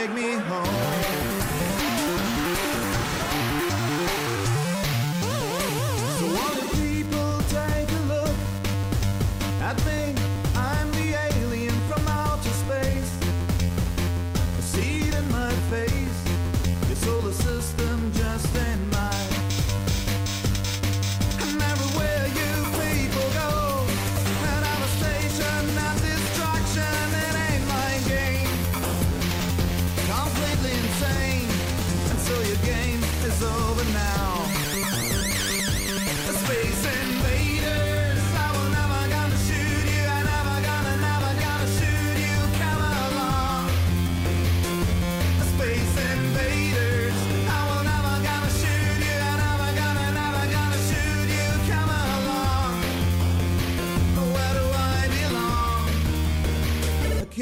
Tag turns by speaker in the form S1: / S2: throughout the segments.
S1: Take me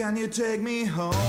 S1: Can you take me home?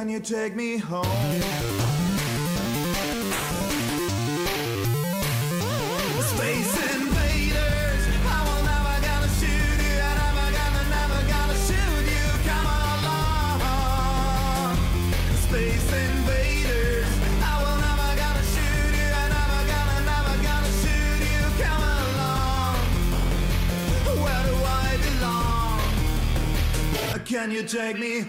S1: Can you take me home? Space invaders, I will never gonna shoot you. Gonna, never gonna shoot you. Come along. Space invaders, I will never gonna shoot you. Gonna, never gonna shoot you. Come along. Where do I belong? Can you take me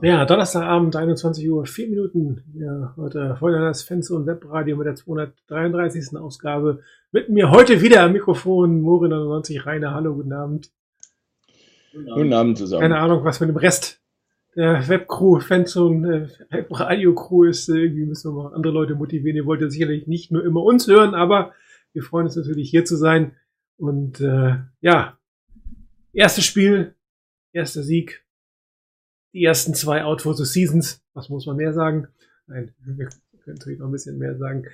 S2: Ja, Donnerstagabend, 21 Uhr, 4 Minuten. Ja, heute das Fans und Webradio mit der 233. Ausgabe. Mit mir heute wieder am Mikrofon Morin 99 Rainer. Hallo, guten Abend.
S3: Guten Abend zusammen.
S2: Keine Ahnung, was mit dem Rest der Webcrew, Fans und äh, Radio-Crew ist. Äh, Irgendwie müssen wir noch andere Leute motivieren. Ihr wollt ja sicherlich nicht nur immer uns hören, aber wir freuen uns natürlich hier zu sein. Und äh, ja, erstes Spiel, erster Sieg, die ersten zwei Out for the Seasons. Was muss man mehr sagen? Nein, wir können natürlich noch ein bisschen mehr sagen.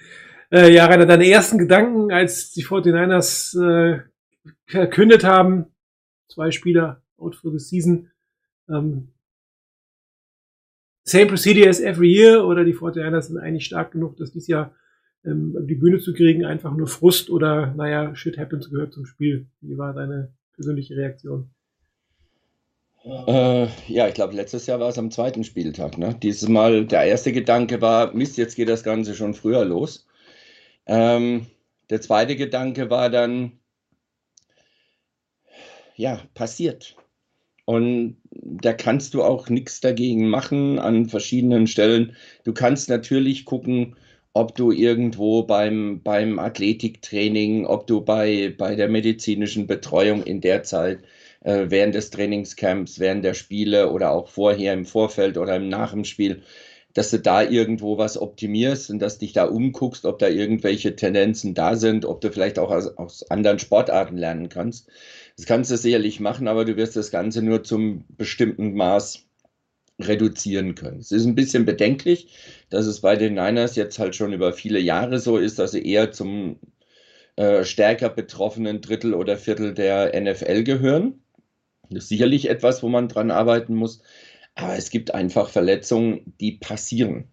S2: Äh, ja, Rainer, deine ersten Gedanken, als die 49ers äh, verkündet haben, zwei Spieler out for the season. Ähm, same procedure as every year oder die 49ers sind eigentlich stark genug, das dieses Jahr ähm, die Bühne zu kriegen, einfach nur Frust oder, naja, shit happens gehört zum Spiel. Wie war deine persönliche Reaktion?
S3: Äh, ja, ich glaube, letztes Jahr war es am zweiten Spieltag. Ne? Dieses Mal, der erste Gedanke war, Mist, jetzt geht das Ganze schon früher los. Ähm, der zweite Gedanke war dann, ja, passiert. Und da kannst du auch nichts dagegen machen an verschiedenen Stellen. Du kannst natürlich gucken, ob du irgendwo beim, beim Athletiktraining, ob du bei, bei der medizinischen Betreuung in der Zeit, äh, während des Trainingscamps, während der Spiele oder auch vorher im Vorfeld oder im nach dem Spiel, dass du da irgendwo was optimierst und dass dich da umguckst, ob da irgendwelche Tendenzen da sind, ob du vielleicht auch aus, aus anderen Sportarten lernen kannst. Das kannst du sicherlich machen, aber du wirst das Ganze nur zum bestimmten Maß reduzieren können. Es ist ein bisschen bedenklich, dass es bei den Niners jetzt halt schon über viele Jahre so ist, dass sie eher zum äh, stärker betroffenen Drittel oder Viertel der NFL gehören. Das ist sicherlich etwas, wo man dran arbeiten muss. Aber es gibt einfach Verletzungen, die passieren.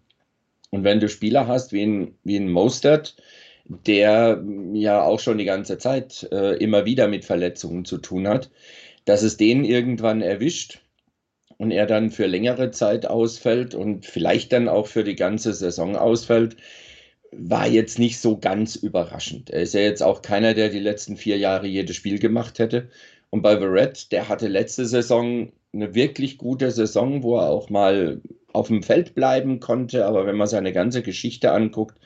S3: Und wenn du Spieler hast wie ein, wie ein Mostert, der ja auch schon die ganze Zeit äh, immer wieder mit Verletzungen zu tun hat, dass es den irgendwann erwischt und er dann für längere Zeit ausfällt und vielleicht dann auch für die ganze Saison ausfällt, war jetzt nicht so ganz überraschend. Er ist ja jetzt auch keiner, der die letzten vier Jahre jedes Spiel gemacht hätte. Und bei Verrett, der hatte letzte Saison eine wirklich gute Saison, wo er auch mal auf dem Feld bleiben konnte. Aber wenn man seine ganze Geschichte anguckt,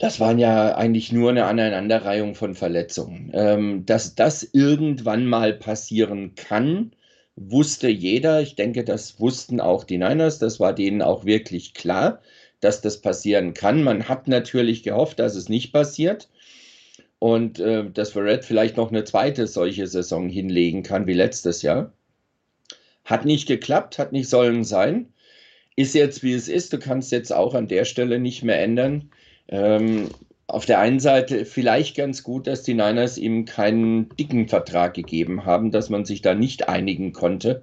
S3: das waren ja eigentlich nur eine Aneinanderreihung von Verletzungen. Ähm, dass das irgendwann mal passieren kann, wusste jeder. Ich denke, das wussten auch die Niners. Das war denen auch wirklich klar dass das passieren kann. Man hat natürlich gehofft, dass es nicht passiert und äh, dass Verrett vielleicht noch eine zweite solche Saison hinlegen kann wie letztes Jahr. Hat nicht geklappt, hat nicht sollen sein. Ist jetzt wie es ist. Du kannst jetzt auch an der Stelle nicht mehr ändern. Ähm, auf der einen Seite vielleicht ganz gut, dass die Niners ihm keinen dicken Vertrag gegeben haben, dass man sich da nicht einigen konnte,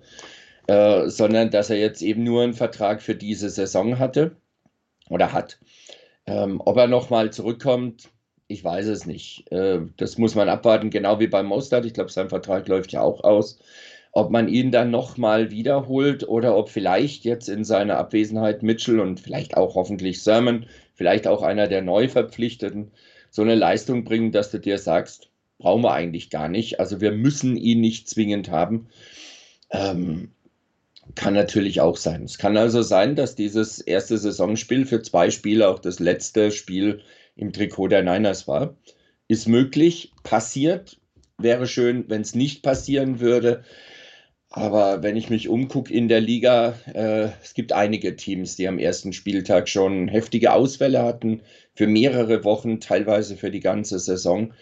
S3: äh, sondern dass er jetzt eben nur einen Vertrag für diese Saison hatte oder hat. Ähm, ob er nochmal zurückkommt, ich weiß es nicht. Äh, das muss man abwarten, genau wie beim Mostert. Ich glaube, sein Vertrag läuft ja auch aus. Ob man ihn dann nochmal wiederholt oder ob vielleicht jetzt in seiner Abwesenheit Mitchell und vielleicht auch hoffentlich Sermon, vielleicht auch einer der Neuverpflichteten, so eine Leistung bringen, dass du dir sagst, brauchen wir eigentlich gar nicht. Also wir müssen ihn nicht zwingend haben. Ähm, kann natürlich auch sein. Es kann also sein, dass dieses erste Saisonspiel für zwei Spiele auch das letzte Spiel im Trikot der Niners war. Ist möglich, passiert. Wäre schön, wenn es nicht passieren würde. Aber wenn ich mich umgucke in der Liga, äh, es gibt einige Teams, die am ersten Spieltag schon heftige Ausfälle hatten, für mehrere Wochen, teilweise für die ganze Saison.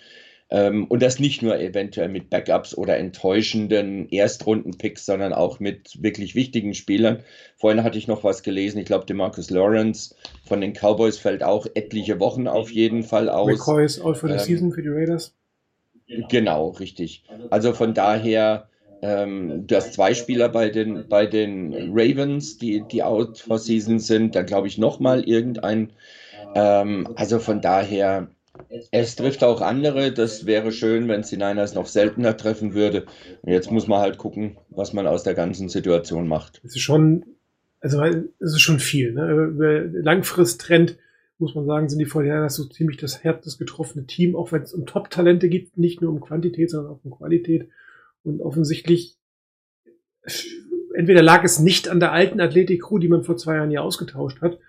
S3: Ähm, und das nicht nur eventuell mit Backups oder enttäuschenden Erstrunden-Picks, sondern auch mit wirklich wichtigen Spielern. Vorhin hatte ich noch was gelesen. Ich glaube, Demarcus Lawrence von den Cowboys fällt auch etliche Wochen auf jeden Fall aus.
S2: McCoy ist out for the ähm, season für die Raiders.
S3: Genau, richtig. Also von daher, ähm, du hast zwei Spieler bei den, bei den Ravens, die, die out for season sind. Da glaube ich nochmal irgendein. Ähm, also von daher, es trifft auch andere. Das wäre schön, wenn es die Niners noch seltener treffen würde. Und jetzt muss man halt gucken, was man aus der ganzen Situation macht.
S2: Es ist schon, also es ist schon viel. Ne? Langfristtrend muss man sagen, sind die 49ers so ziemlich das härtest getroffene Team, auch wenn es um Top-Talente geht, nicht nur um Quantität, sondern auch um Qualität. Und offensichtlich, entweder lag es nicht an der alten Athletik-Crew, die man vor zwei Jahren ja ausgetauscht hat,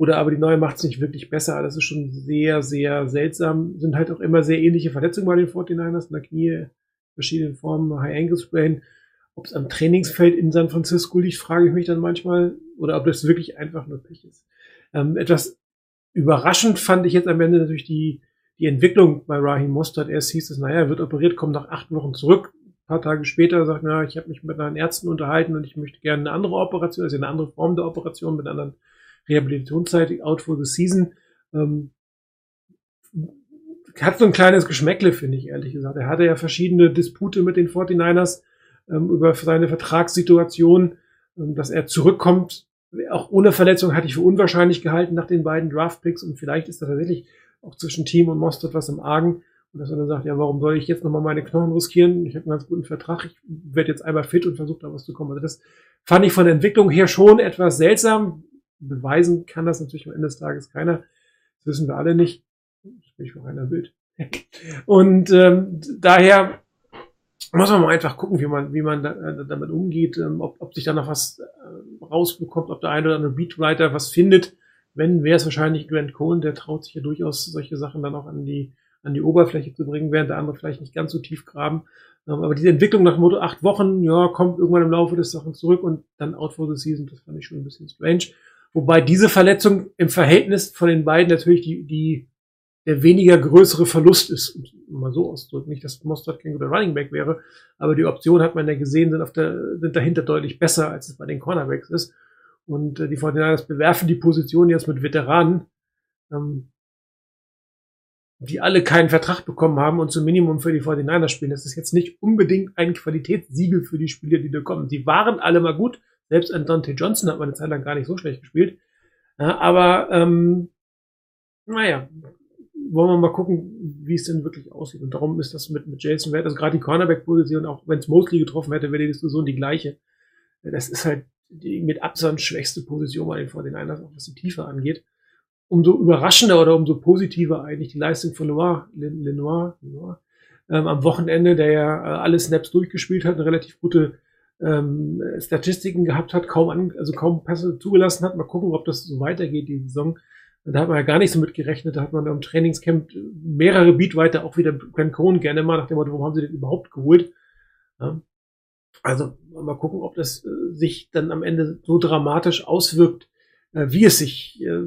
S2: oder aber die neue macht es nicht wirklich besser. Das ist schon sehr, sehr seltsam. Sind halt auch immer sehr ähnliche Verletzungen bei den 49ers in der Knie, verschiedenen Formen, High Ankle Sprain. Ob es am Trainingsfeld in San Francisco liegt, frage ich mich dann manchmal. Oder ob das wirklich einfach nur Pech ist. Ähm, etwas überraschend fand ich jetzt am Ende natürlich die, die Entwicklung bei Raheem Mostert. Erst hieß es, naja, er wird operiert, kommt nach acht Wochen zurück. Ein paar Tage später sagt, na, ich habe mich mit meinen Ärzten unterhalten und ich möchte gerne eine andere Operation, also eine andere Form der Operation mit anderen Rehabilitationszeit, out for the season. Ähm, hat so ein kleines Geschmäckle, finde ich, ehrlich gesagt. Er hatte ja verschiedene Dispute mit den 49ers ähm, über seine Vertragssituation, ähm, dass er zurückkommt. Auch ohne Verletzung hatte ich für unwahrscheinlich gehalten nach den beiden Draftpicks und vielleicht ist da tatsächlich auch zwischen Team und Mostert was im Argen. Und dass er dann sagt, ja, warum soll ich jetzt nochmal meine Knochen riskieren? Ich habe einen ganz guten Vertrag, ich werde jetzt einmal fit und versuche da was zu kommen. Also das fand ich von der Entwicklung her schon etwas seltsam beweisen kann das natürlich am Ende des Tages keiner. Das wissen wir alle nicht. Ich bin für einer Bild. Und ähm, daher muss man mal einfach gucken, wie man, wie man da, äh, damit umgeht, ähm, ob, ob sich da noch was äh, rausbekommt, ob der eine oder andere Beatwriter was findet. Wenn, wäre es wahrscheinlich Grant Cohen, der traut sich ja durchaus solche Sachen dann auch an die, an die Oberfläche zu bringen, während der andere vielleicht nicht ganz so tief graben. Ähm, aber diese Entwicklung nach Motto acht Wochen, ja, kommt irgendwann im Laufe des Sachen zurück und dann out for the season, das fand ich schon ein bisschen strange. Wobei diese Verletzung im Verhältnis von den beiden natürlich die, die der weniger größere Verlust ist, um mal so auszudrücken. Nicht, dass Mostert kein guter Running Back wäre, aber die Optionen hat man ja gesehen, sind, auf der, sind dahinter deutlich besser, als es bei den Cornerbacks ist. Und äh, die 49ers bewerfen die Position jetzt mit Veteranen, ähm, die alle keinen Vertrag bekommen haben und zum Minimum für die 49ers spielen. Das ist jetzt nicht unbedingt ein Qualitätssiegel für die Spieler, die da kommen. Die waren alle mal gut. Selbst an Dante Johnson hat man eine Zeit lang gar nicht so schlecht gespielt. Ja, aber ähm, naja, wollen wir mal gucken, wie es denn wirklich aussieht. Und darum ist das mit, mit Jason Wert, also gerade die Cornerback-Position, auch wenn es Mosley getroffen hätte, wäre die Diskussion die gleiche. Das ist halt die mit Abstand schwächste Position bei den 49ers, auch was die Tiefe angeht umso überraschender oder umso positiver eigentlich die Leistung von Lenoir, Lenoir, Lenoir ähm, am Wochenende, der ja äh, alle Snaps durchgespielt hat, eine relativ gute ähm, Statistiken gehabt hat, kaum an, also kaum Pässe zugelassen hat. Mal gucken, ob das so weitergeht, die Saison. Da hat man ja gar nicht so mit gerechnet. Da hat man im Trainingscamp mehrere Beatweiter auch wieder Ken Cohen gerne mal nach dem Motto, warum haben sie den überhaupt geholt? Ja. Also mal gucken, ob das äh, sich dann am Ende so dramatisch auswirkt, äh, wie es sich äh,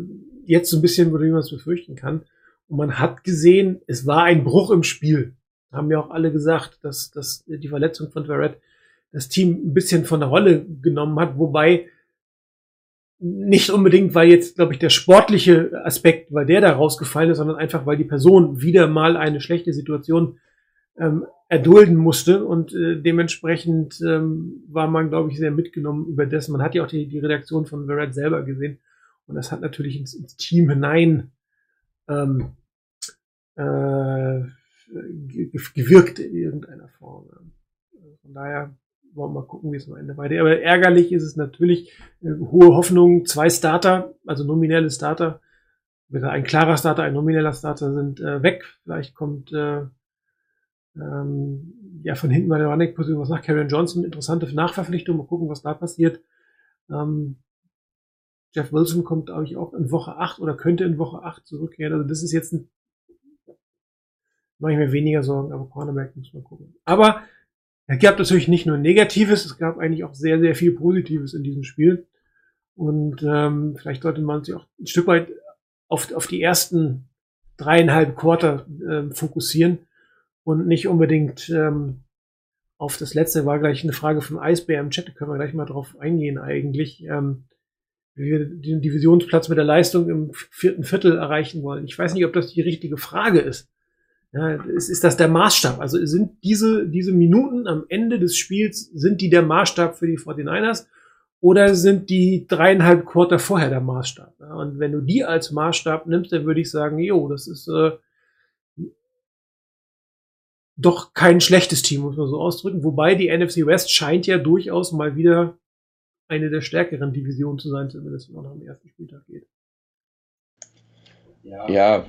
S2: jetzt so ein bisschen, wie man es befürchten kann. Und man hat gesehen, es war ein Bruch im Spiel. Haben ja auch alle gesagt, dass, dass die Verletzung von Verrett das Team ein bisschen von der Rolle genommen hat, wobei nicht unbedingt, weil jetzt, glaube ich, der sportliche Aspekt, weil der da rausgefallen ist, sondern einfach, weil die Person wieder mal eine schlechte Situation ähm, erdulden musste und äh, dementsprechend ähm, war man, glaube ich, sehr mitgenommen über das. Man hat ja auch die, die Redaktion von Verrett selber gesehen und das hat natürlich ins, ins Team hinein ähm, äh, gewirkt in irgendeiner Form. Von daher wollen wir mal gucken, wie es am Ende weitergeht. Aber ärgerlich ist es natürlich, äh, hohe Hoffnung, zwei Starter, also nominelle Starter, ein klarer Starter, ein nomineller Starter sind äh, weg. Vielleicht kommt äh, ähm, ja von hinten bei der Running-Position was nach. Karen Johnson, interessante Nachverpflichtung, mal gucken, was da passiert. Ähm, Jeff Wilson kommt, glaube ich, auch in Woche 8 oder könnte in Woche 8 zurückkehren. Also das ist jetzt ein, mache ich mir weniger Sorgen, aber Cornerback muss man gucken. Aber es gab natürlich nicht nur Negatives, es gab eigentlich auch sehr, sehr viel Positives in diesem Spiel. Und ähm, vielleicht sollte man sich auch ein Stück weit auf, auf die ersten dreieinhalb Quarter äh, fokussieren und nicht unbedingt ähm, auf das letzte. War gleich eine Frage von Eisbär im Chat, da können wir gleich mal drauf eingehen eigentlich. Ähm, wie wir den Divisionsplatz mit der Leistung im vierten Viertel erreichen wollen. Ich weiß nicht, ob das die richtige Frage ist. Ja, ist, ist das der Maßstab? Also sind diese, diese Minuten am Ende des Spiels, sind die der Maßstab für die 49ers? Oder sind die dreieinhalb Quarter vorher der Maßstab? Ja, und wenn du die als Maßstab nimmst, dann würde ich sagen, jo, das ist äh, doch kein schlechtes Team, muss man so ausdrücken. Wobei die NFC West scheint ja durchaus mal wieder eine der stärkeren Divisionen zu sein, zumindest wenn man am ersten Spieltag geht.
S3: Ja,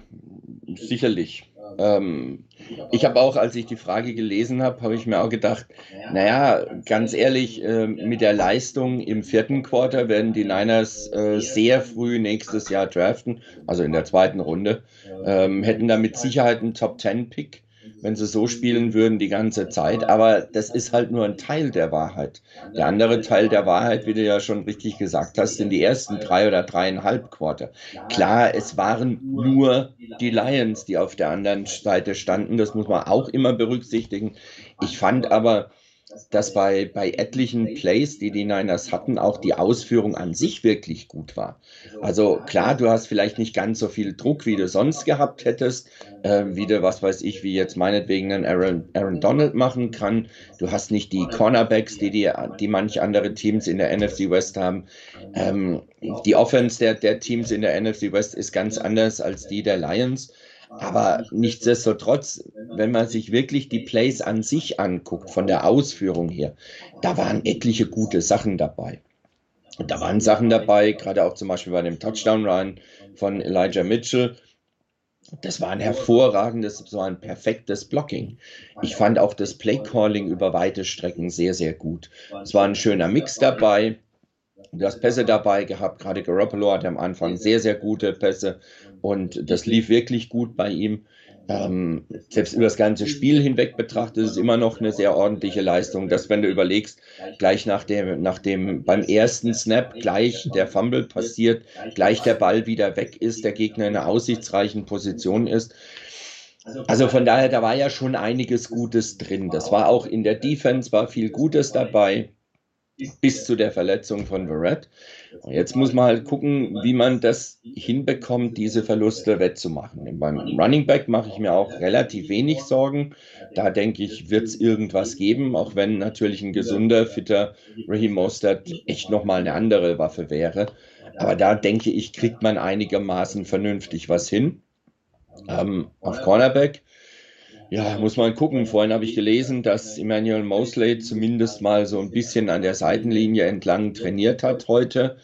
S3: sicherlich. Ähm, ich habe auch, als ich die Frage gelesen habe, habe ich mir auch gedacht, naja, ganz ehrlich, äh, mit der Leistung im vierten Quarter werden die Niners äh, sehr früh nächstes Jahr draften, also in der zweiten Runde, ähm, hätten da mit Sicherheit einen Top-10-Pick wenn sie so spielen würden die ganze Zeit. Aber das ist halt nur ein Teil der Wahrheit. Der andere Teil der Wahrheit, wie du ja schon richtig gesagt hast, sind die ersten drei oder dreieinhalb Quarter. Klar, es waren nur die Lions, die auf der anderen Seite standen. Das muss man auch immer berücksichtigen. Ich fand aber, dass bei, bei etlichen Plays, die die Niners hatten, auch die Ausführung an sich wirklich gut war. Also klar, du hast vielleicht nicht ganz so viel Druck, wie du sonst gehabt hättest, äh, wie du, was weiß ich, wie jetzt meinetwegen einen Aaron, Aaron Donald machen kann. Du hast nicht die Cornerbacks, die, die, die manche andere Teams in der NFC West haben. Ähm, die Offense der, der Teams in der NFC West ist ganz anders als die der Lions. Aber nichtsdestotrotz, wenn man sich wirklich die Plays an sich anguckt, von der Ausführung her, da waren etliche gute Sachen dabei. Da waren Sachen dabei, gerade auch zum Beispiel bei dem Touchdown-Run von Elijah Mitchell. Das war ein hervorragendes, so ein perfektes Blocking. Ich fand auch das Play-Calling über weite Strecken sehr, sehr gut. Es war ein schöner Mix dabei. Du hast Pässe dabei gehabt, gerade Garoppolo hatte am Anfang sehr, sehr gute Pässe und das lief wirklich gut bei ihm. ähm, selbst über das ganze Spiel hinweg betrachtet, ist es immer noch eine sehr ordentliche Leistung. Dass, wenn du überlegst, gleich nach dem, nach dem, beim ersten Snap gleich der Fumble passiert, gleich der Ball wieder weg ist, der Gegner in einer aussichtsreichen Position ist. Also von daher, da war ja schon einiges Gutes drin. Das war auch in der Defense, war viel Gutes dabei bis zu der Verletzung von Verrett. Jetzt muss man halt gucken, wie man das hinbekommt, diese Verluste wettzumachen. Beim Running Back mache ich mir auch relativ wenig Sorgen. Da denke ich, wird es irgendwas geben, auch wenn natürlich ein gesunder, fitter Raheem Mostert echt nochmal eine andere Waffe wäre. Aber da denke ich, kriegt man einigermaßen vernünftig was hin. Ähm, auf Cornerback ja, muss man gucken. Vorhin habe ich gelesen, dass Emmanuel Mosley zumindest mal so ein bisschen an der Seitenlinie entlang trainiert hat heute.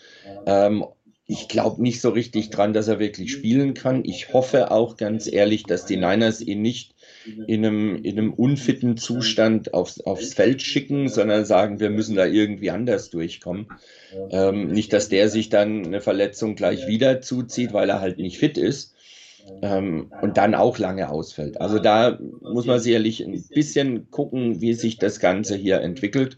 S3: Ähm, ich glaube nicht so richtig dran, dass er wirklich spielen kann. Ich hoffe auch ganz ehrlich, dass die Niners ihn nicht in einem, in einem unfitten Zustand aufs, aufs Feld schicken, sondern sagen, wir müssen da irgendwie anders durchkommen. Ähm, nicht, dass der sich dann eine Verletzung gleich wieder zuzieht, weil er halt nicht fit ist ähm, und dann auch lange ausfällt. Also da muss man sicherlich ein bisschen gucken, wie sich das Ganze hier entwickelt.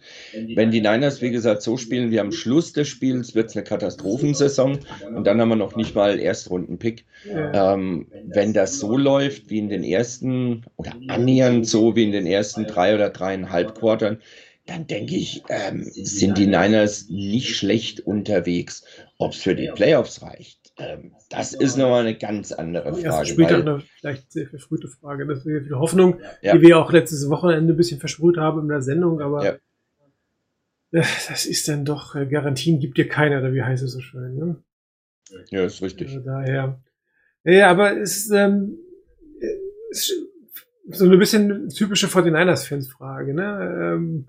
S3: Wenn die Niners, wie gesagt, so spielen wie am Schluss des Spiels, wird es eine Katastrophensaison und dann haben wir noch nicht mal Erstrunden-Pick. Ähm, wenn das so läuft wie in den ersten oder annähernd so wie in den ersten drei oder dreieinhalb Quartern, dann denke ich, ähm, sind die Niners nicht schlecht unterwegs. Ob es für die Playoffs reicht, das ist nochmal eine ganz andere Frage. Ja,
S2: später eine vielleicht sehr verfrühte Frage. Das wäre die Hoffnung, ja. die wir auch letztes Wochenende ein bisschen versprüht haben in der Sendung, aber ja. das ist dann doch, äh, Garantien gibt dir keiner, oder wie heißt es so schön, ne?
S3: Ja, ist richtig.
S2: Also daher. Ja, aber es ist, ähm, ist so ein bisschen typische 49ers-Fans-Frage, ne? Ähm,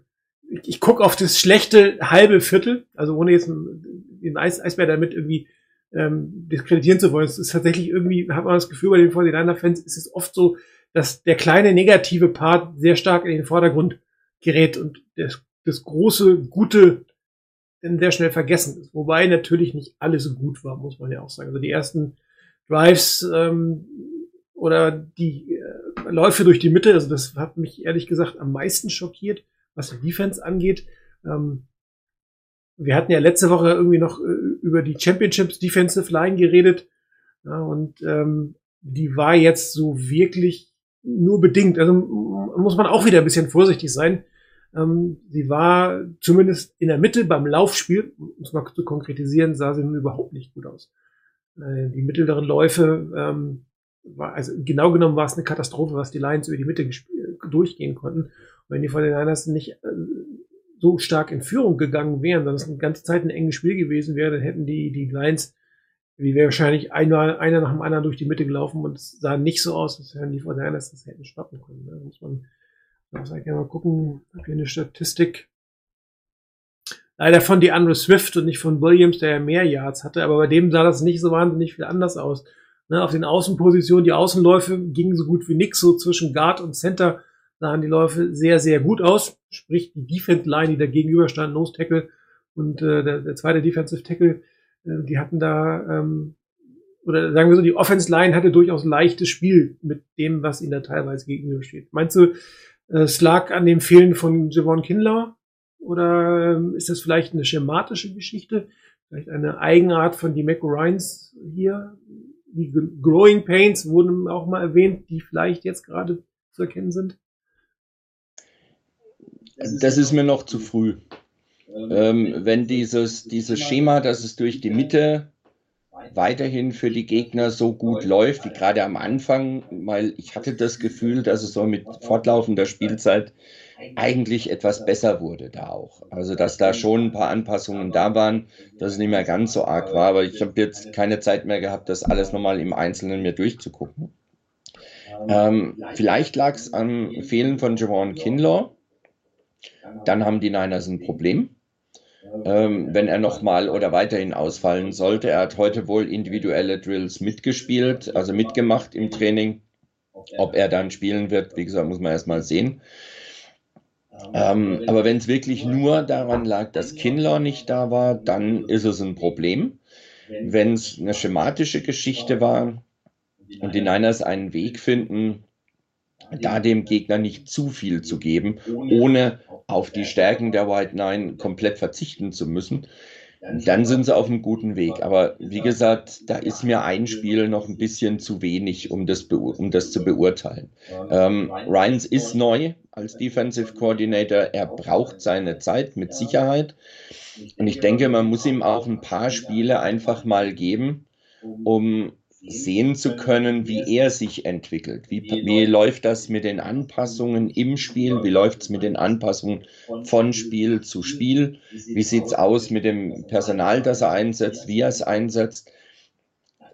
S2: ich, ich gucke auf das schlechte halbe Viertel, also ohne jetzt den Eis, Eisbär damit irgendwie ähm, diskreditieren zu wollen. Es ist tatsächlich irgendwie, hat man das Gefühl, bei den 49er-Fans ist es oft so, dass der kleine negative Part sehr stark in den Vordergrund gerät und das, das große Gute dann sehr schnell vergessen ist. Wobei natürlich nicht alles gut war, muss man ja auch sagen. Also die ersten Drives ähm, oder die äh, Läufe durch die Mitte, also das hat mich ehrlich gesagt am meisten schockiert, was die Defense angeht. Ähm, wir hatten ja letzte Woche irgendwie noch äh, über die Championships Defensive Line geredet. Ja, und ähm, die war jetzt so wirklich nur bedingt. Also muss man auch wieder ein bisschen vorsichtig sein. Ähm, sie war zumindest in der Mitte beim Laufspiel, um es mal zu konkretisieren, sah sie nun überhaupt nicht gut aus. Äh, die mittleren Läufe, ähm, war, also genau genommen war es eine Katastrophe, was die Lions über die Mitte durchgehen konnten. Und wenn die von den Niners nicht äh, so stark in Führung gegangen wären, dann es eine ganze Zeit ein enges Spiel gewesen wäre, dann hätten die, die Lions, wie wäre wahrscheinlich einmal, einer nach dem anderen durch die Mitte gelaufen und es sah nicht so aus, als wären die von der das hätten stoppen können. Da muss man auch sagen, mal gucken, ob hier eine Statistik leider von die andere Swift und nicht von Williams, der ja mehr Yards hatte, aber bei dem sah das nicht so wahnsinnig viel anders aus. Ne, auf den Außenpositionen, die Außenläufe gingen so gut wie nix, so zwischen Guard und Center sahen die Läufe sehr, sehr gut aus. Sprich, die Defense Line, die da gegenüber stand, Nose Tackle und äh, der, der zweite Defensive Tackle, äh, die hatten da, ähm, oder sagen wir so, die Offense Line hatte durchaus leichtes Spiel mit dem, was ihnen da teilweise gegenübersteht. Meinst du, äh, es lag an dem Fehlen von Javon Kinlaw? Oder ähm, ist das vielleicht eine schematische Geschichte? Vielleicht eine Eigenart von die Ryans hier? Die Growing Pains wurden auch mal erwähnt, die vielleicht jetzt gerade zu erkennen sind?
S3: Das ist mir noch zu früh. Ähm, wenn dieses, dieses Schema, dass es durch die Mitte weiterhin für die Gegner so gut läuft, wie gerade am Anfang, weil ich hatte das Gefühl, dass es so mit fortlaufender Spielzeit eigentlich etwas besser wurde da auch. Also dass da schon ein paar Anpassungen da waren, dass es nicht mehr ganz so arg war, aber ich habe jetzt keine Zeit mehr gehabt, das alles nochmal im Einzelnen mir durchzugucken. Ähm, vielleicht lag es am Fehlen von Javon Kinlaw, dann haben die Niners ein Problem. Ähm, wenn er nochmal oder weiterhin ausfallen sollte. Er hat heute wohl individuelle Drills mitgespielt, also mitgemacht im Training. Ob er dann spielen wird, wie gesagt, muss man erstmal sehen. Ähm, aber wenn es wirklich nur daran lag, dass Kinlaw nicht da war, dann ist es ein Problem. Wenn es eine schematische Geschichte war, und die Niners einen Weg finden, da dem Gegner nicht zu viel zu geben, ohne auf die Stärken der White Nine komplett verzichten zu müssen, dann sind sie auf einem guten Weg. Aber wie gesagt, da ist mir ein Spiel noch ein bisschen zu wenig, um das, um das zu beurteilen. Ähm, Ryans ist neu als Defensive Coordinator. Er braucht seine Zeit mit Sicherheit. Und ich denke, man muss ihm auch ein paar Spiele einfach mal geben, um sehen zu können, wie er sich entwickelt. Wie, wie läuft das mit den Anpassungen im Spiel? Wie läuft es mit den Anpassungen von Spiel zu Spiel? Wie sieht es aus mit dem Personal, das er einsetzt, wie er es einsetzt?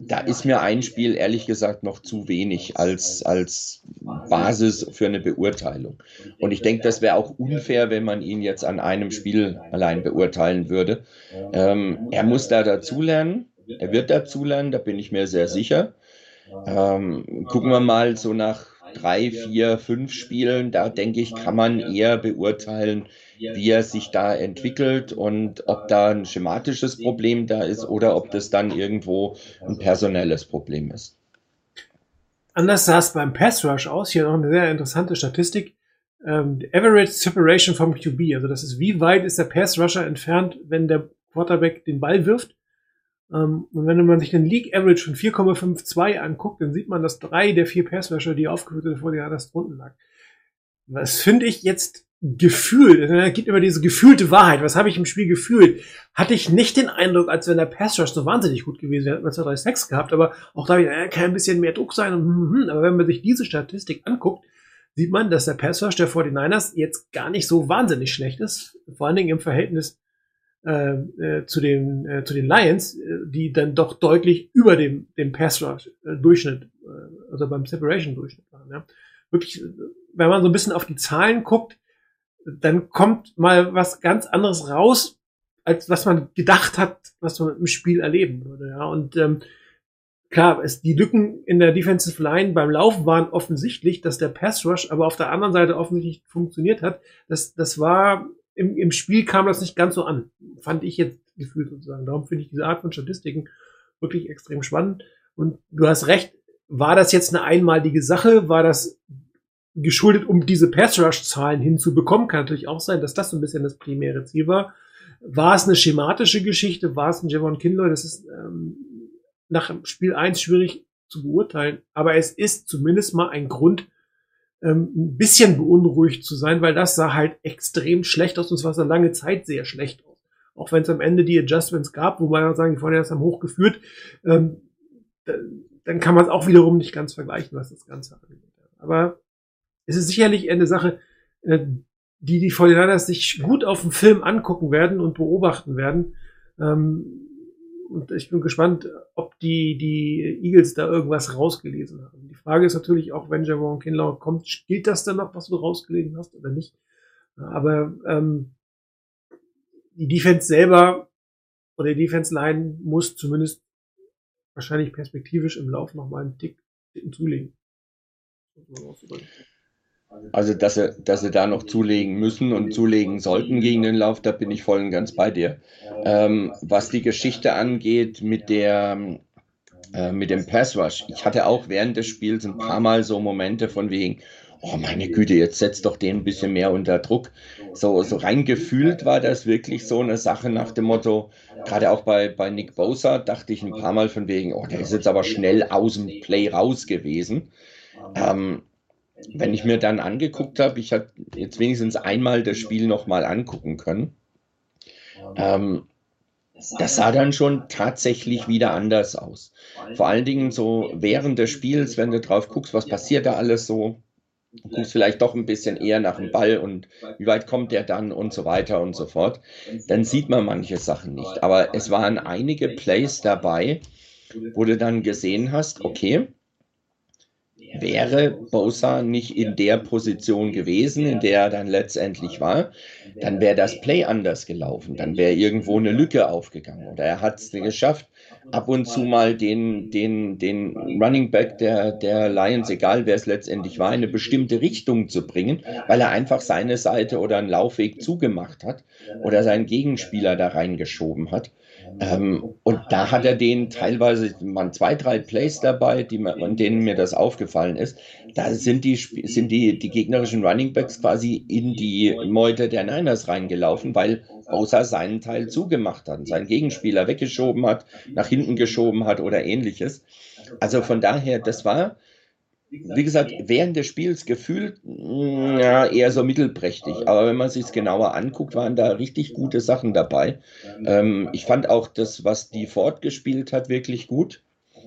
S3: Da ist mir ein Spiel ehrlich gesagt noch zu wenig als, als Basis für eine Beurteilung. Und ich denke, das wäre auch unfair, wenn man ihn jetzt an einem Spiel allein beurteilen würde. Ähm, er muss da dazulernen er wird dazulernen, da bin ich mir sehr sicher. Ähm, gucken wir mal so nach drei, vier, fünf Spielen, da denke ich, kann man eher beurteilen, wie er sich da entwickelt und ob da ein schematisches Problem da ist oder ob das dann irgendwo ein personelles Problem ist.
S2: Anders sah es beim Pass Rush aus. Hier noch eine sehr interessante Statistik. Ähm, Average Separation vom QB. Also das ist, wie weit ist der Pass Rusher entfernt, wenn der Quarterback den Ball wirft. Ähm, und wenn man sich den League Average von 4,52 anguckt, dann sieht man, dass drei der vier Passwäscher, die aufgeführt sind, vor der das drunten lag. Was finde ich jetzt gefühlt, es gibt immer diese gefühlte Wahrheit. Was habe ich im Spiel gefühlt? Hatte ich nicht den Eindruck, als wenn der Passrush so wahnsinnig gut gewesen wäre, hätte man zwei, drei Sex gehabt, aber auch da äh, kann ein bisschen mehr Druck sein. Hm, hm, aber wenn man sich diese Statistik anguckt, sieht man, dass der Passrush der 49ers jetzt gar nicht so wahnsinnig schlecht ist. Vor allen Dingen im Verhältnis äh, äh, zu den äh, zu den Lions, äh, die dann doch deutlich über dem dem Pass Rush äh, Durchschnitt, äh, also beim Separation Durchschnitt waren. Ja. Wirklich, wenn man so ein bisschen auf die Zahlen guckt, dann kommt mal was ganz anderes raus, als was man gedacht hat, was man im Spiel erleben würde. Ja. Und ähm, klar, es, die Lücken in der Defensive Line beim Laufen waren offensichtlich, dass der Pass Rush aber auf der anderen Seite offensichtlich funktioniert hat. Das, das war im, im Spiel kam das nicht ganz so an. Fand ich jetzt gefühlt sozusagen. Darum finde ich diese Art von Statistiken wirklich extrem spannend. Und du hast recht, war das jetzt eine einmalige Sache? War das geschuldet, um diese Pass-Rush-Zahlen hinzubekommen? Kann natürlich auch sein, dass das so ein bisschen das primäre Ziel war. War es eine schematische Geschichte? War es ein Javon Kinloy? Das ist ähm, nach Spiel 1 schwierig zu beurteilen. Aber es ist zumindest mal ein Grund, ähm, ein bisschen beunruhigt zu sein, weil das sah halt extrem schlecht aus und es war so lange Zeit sehr schlecht aus. Auch wenn es am Ende die Adjustments gab, wobei man sagen, die das haben hochgeführt, ähm, dann kann man es auch wiederum nicht ganz vergleichen, was das Ganze angeht. Aber es ist sicherlich eine Sache, äh, die die Fortinanders sich gut auf dem Film angucken werden und beobachten werden. Ähm, und ich bin gespannt, ob die, die Eagles da irgendwas rausgelesen haben. Die Frage ist natürlich auch, wenn Javon Kinlaw kommt, gilt das dann noch, was du rausgelesen hast oder nicht? Aber ähm, die Defense selber oder die Defense Line muss zumindest wahrscheinlich perspektivisch im Lauf noch mal einen Tick, Tick zulegen.
S3: Also, dass sie, dass sie da noch zulegen müssen und zulegen sollten gegen den Lauf, da bin ich voll und ganz bei dir. Ähm, was die Geschichte angeht mit der, äh, mit dem Pass Rush, ich hatte auch während des Spiels ein paar Mal so Momente von wegen, oh meine Güte, jetzt setzt doch den ein bisschen mehr unter Druck. So, so rein gefühlt war das wirklich so eine Sache nach dem Motto, gerade auch bei, bei Nick Bosa dachte ich ein paar Mal von wegen, oh, der ist jetzt aber schnell aus dem Play raus gewesen. Ähm, wenn ich mir dann angeguckt habe, ich habe jetzt wenigstens einmal das Spiel nochmal angucken können, ähm, das sah dann schon tatsächlich wieder anders aus. Vor allen Dingen so während des Spiels, wenn du drauf guckst, was passiert da alles so, guckst vielleicht doch ein bisschen eher nach dem Ball und wie weit kommt der dann und so weiter und so fort, dann sieht man manche Sachen nicht. Aber es waren einige Plays dabei, wo du dann gesehen hast, okay, wäre Bosa nicht in der Position gewesen, in der er dann letztendlich war, dann wäre das Play anders gelaufen. Dann wäre irgendwo eine Lücke aufgegangen. Oder er hat es geschafft, ab und zu mal den, den, den Running Back der, der Lions, egal wer es letztendlich war, in eine bestimmte Richtung zu bringen, weil er einfach seine Seite oder einen Laufweg zugemacht hat oder seinen Gegenspieler da reingeschoben hat. Ähm, und da hat er den teilweise, man zwei, drei Plays dabei, die man, an denen mir das aufgefallen ist. Da sind die, sind die, die gegnerischen Running Backs quasi in die Meute der Niners reingelaufen, weil Bosa seinen Teil zugemacht hat, seinen Gegenspieler weggeschoben hat, nach hinten geschoben hat oder ähnliches. Also von daher, das war, wie gesagt, während des Spiels gefühlt mm, ja, eher so mittelprächtig. Aber wenn man sich es genauer anguckt, waren da richtig gute Sachen dabei. Ähm, ich fand auch das, was die Ford gespielt hat, wirklich gut.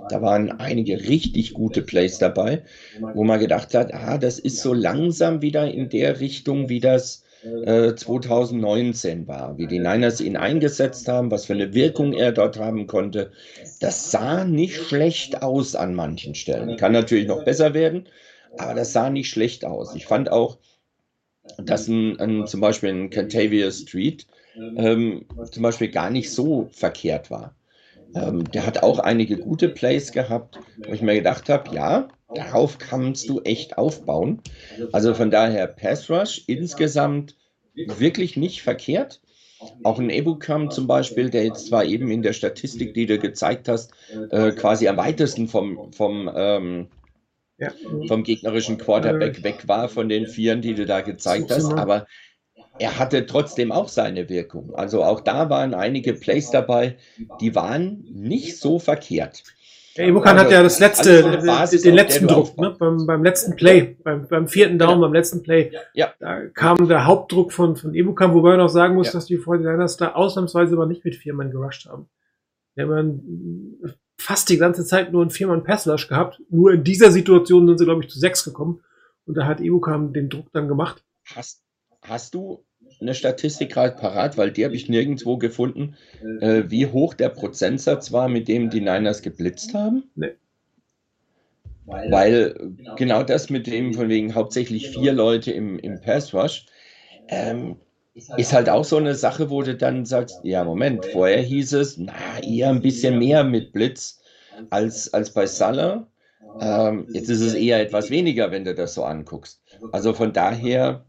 S3: Da waren einige richtig gute Plays dabei, wo man gedacht hat, ah, das ist so langsam wieder in der Richtung, wie das 2019 äh, war, wie die Niners ihn eingesetzt haben, was für eine Wirkung er dort haben konnte. Das sah nicht schlecht aus an manchen Stellen. Kann natürlich noch besser werden, aber das sah nicht schlecht aus. Ich fand auch, dass ein, ein zum Beispiel ein Cantavia Street ähm, zum Beispiel gar nicht so verkehrt war. Ähm, der hat auch einige gute Plays gehabt, wo ich mir gedacht habe, ja, darauf kannst du echt aufbauen. Also von daher Pass Rush insgesamt wirklich nicht verkehrt. Auch ein Ebukam zum Beispiel, der jetzt zwar eben in der Statistik, die du gezeigt hast, äh, quasi am weitesten vom, vom, ähm, ja. vom gegnerischen Quarterback weg war, von den Vieren, die du da gezeigt hast, aber er hatte trotzdem auch seine Wirkung. Also auch da waren einige Plays dabei, die waren nicht so verkehrt.
S2: Evokan also, hat ja das letzte, den letzten Druck, ne? beim, beim letzten Play, beim, beim vierten Down, ja. beim letzten Play. Ja. Da kam der Hauptdruck von, von Evokan, wobei man auch sagen muss, ja. dass die 49ers da ausnahmsweise aber nicht mit vier Mann gerusht haben. Die haben fast die ganze Zeit nur einen Viermann Passlush gehabt. Nur in dieser Situation sind sie, glaube ich, zu sechs gekommen. Und da hat Evokan den Druck dann gemacht.
S3: Hast, hast du eine Statistik gerade parat, weil die habe ich nirgendwo gefunden, äh, wie hoch der Prozentsatz war, mit dem die Niners geblitzt haben. Nee. Weil genau das mit dem von wegen hauptsächlich vier Leute im, im Pass Rush ähm, ist halt auch so eine Sache, wo du dann sagst, ja Moment, vorher hieß es, na eher ein bisschen mehr mit Blitz als, als bei Salah. Ähm, jetzt ist es eher etwas weniger, wenn du das so anguckst. Also von daher